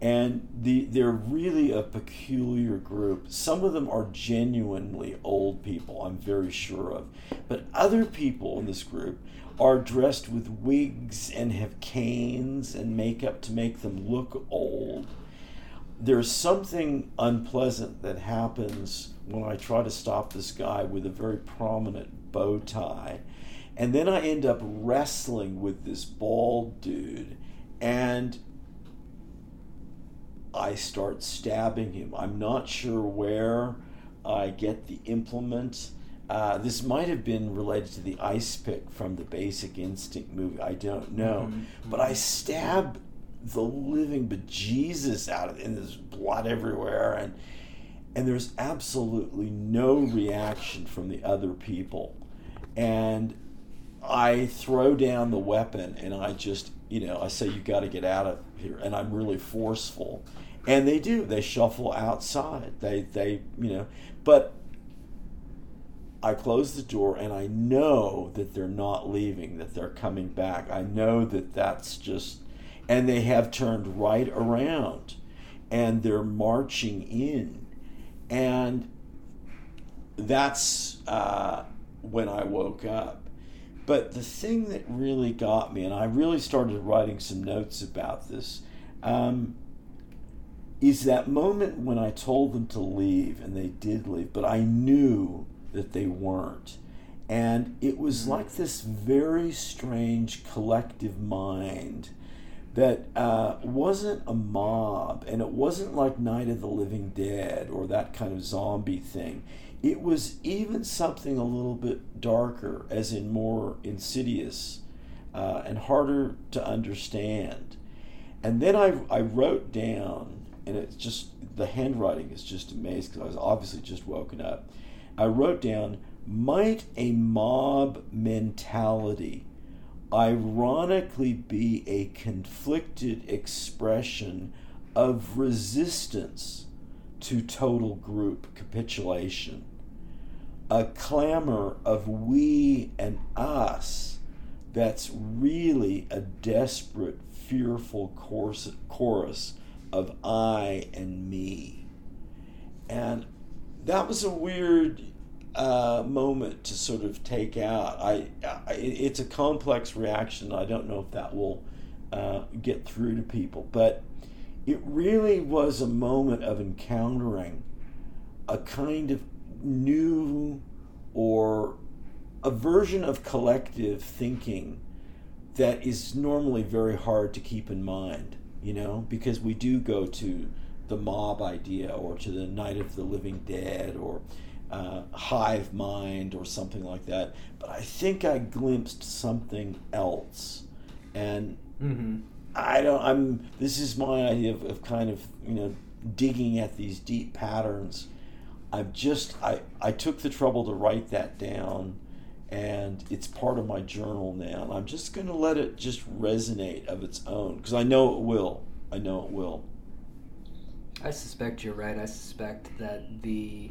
And the, they're really a peculiar group. Some of them are genuinely old people, I'm very sure of. But other people in this group are dressed with wigs and have canes and makeup to make them look old. There's something unpleasant that happens when I try to stop this guy with a very prominent bow tie. And then I end up wrestling with this bald dude and I start stabbing him. I'm not sure where I get the implement uh, this might have been related to the ice pick from the Basic Instinct movie. I don't know, mm-hmm. but I stab the living bejesus out of it, and there's blood everywhere, and and there's absolutely no reaction from the other people, and I throw down the weapon, and I just you know I say you got to get out of here, and I'm really forceful, and they do. They shuffle outside. They they you know, but I close the door and I know that they're not leaving, that they're coming back. I know that that's just, and they have turned right around and they're marching in. And that's uh, when I woke up. But the thing that really got me, and I really started writing some notes about this, um, is that moment when I told them to leave and they did leave, but I knew that they weren't. And it was mm-hmm. like this very strange collective mind that uh, wasn't a mob and it wasn't like Night of the Living Dead or that kind of zombie thing. It was even something a little bit darker, as in more insidious uh, and harder to understand. And then I, I wrote down, and it's just the handwriting is just amazing because I was obviously just woken up. I wrote down, might a mob mentality ironically be a conflicted expression of resistance to total group capitulation? A clamor of we and us that's really a desperate, fearful chorus, of I and me. And that was a weird uh, moment to sort of take out. I, I, it's a complex reaction. I don't know if that will uh, get through to people, but it really was a moment of encountering a kind of new or a version of collective thinking that is normally very hard to keep in mind, you know, because we do go to the mob idea or to the Night of the Living Dead or uh, Hive Mind or something like that. But I think I glimpsed something else, and mm-hmm. I don't. I'm. This is my idea of, of kind of you know digging at these deep patterns. I've just I I took the trouble to write that down and it's part of my journal now. And I'm just going to let it just resonate of its own because I know it will. I know it will. I suspect you're right. I suspect that the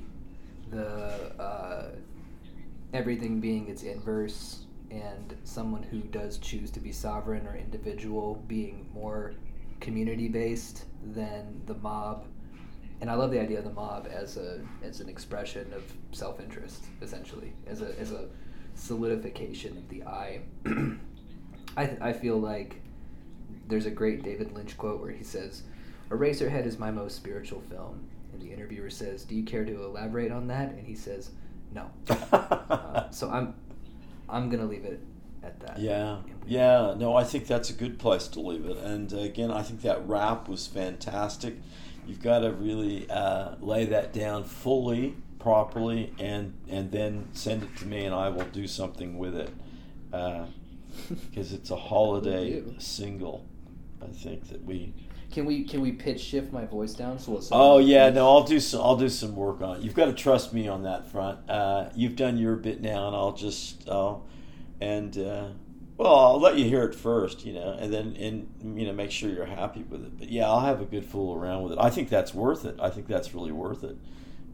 the uh, everything being its inverse and someone who does choose to be sovereign or individual being more community based than the mob. And I love the idea of the mob as a as an expression of self interest, essentially, as a as a solidification of the I. I, th- I feel like there's a great David Lynch quote where he says, Eraserhead is my most spiritual film. And the interviewer says, Do you care to elaborate on that? And he says, No. uh, so I'm I'm gonna leave it at that. Yeah, yeah. No, I think that's a good place to leave it. And uh, again, I think that rap was fantastic. You've got to really uh, lay that down fully, properly, and and then send it to me, and I will do something with it because uh, it's a holiday single. I think that we can we can we pitch shift my voice down so it's Oh yeah, no, I'll do some I'll do some work on it. You've got to trust me on that front. Uh, you've done your bit now, and I'll just I'll and uh, Well, I'll let you hear it first, you know, and then and you know make sure you're happy with it. But yeah, I'll have a good fool around with it. I think that's worth it. I think that's really worth it.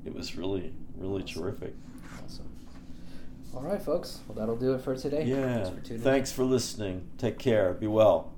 It was really really Awesome. terrific. Awesome. All right, folks. Well, that'll do it for today. Yeah. Thanks for. Thanks for listening. Take care. Be well.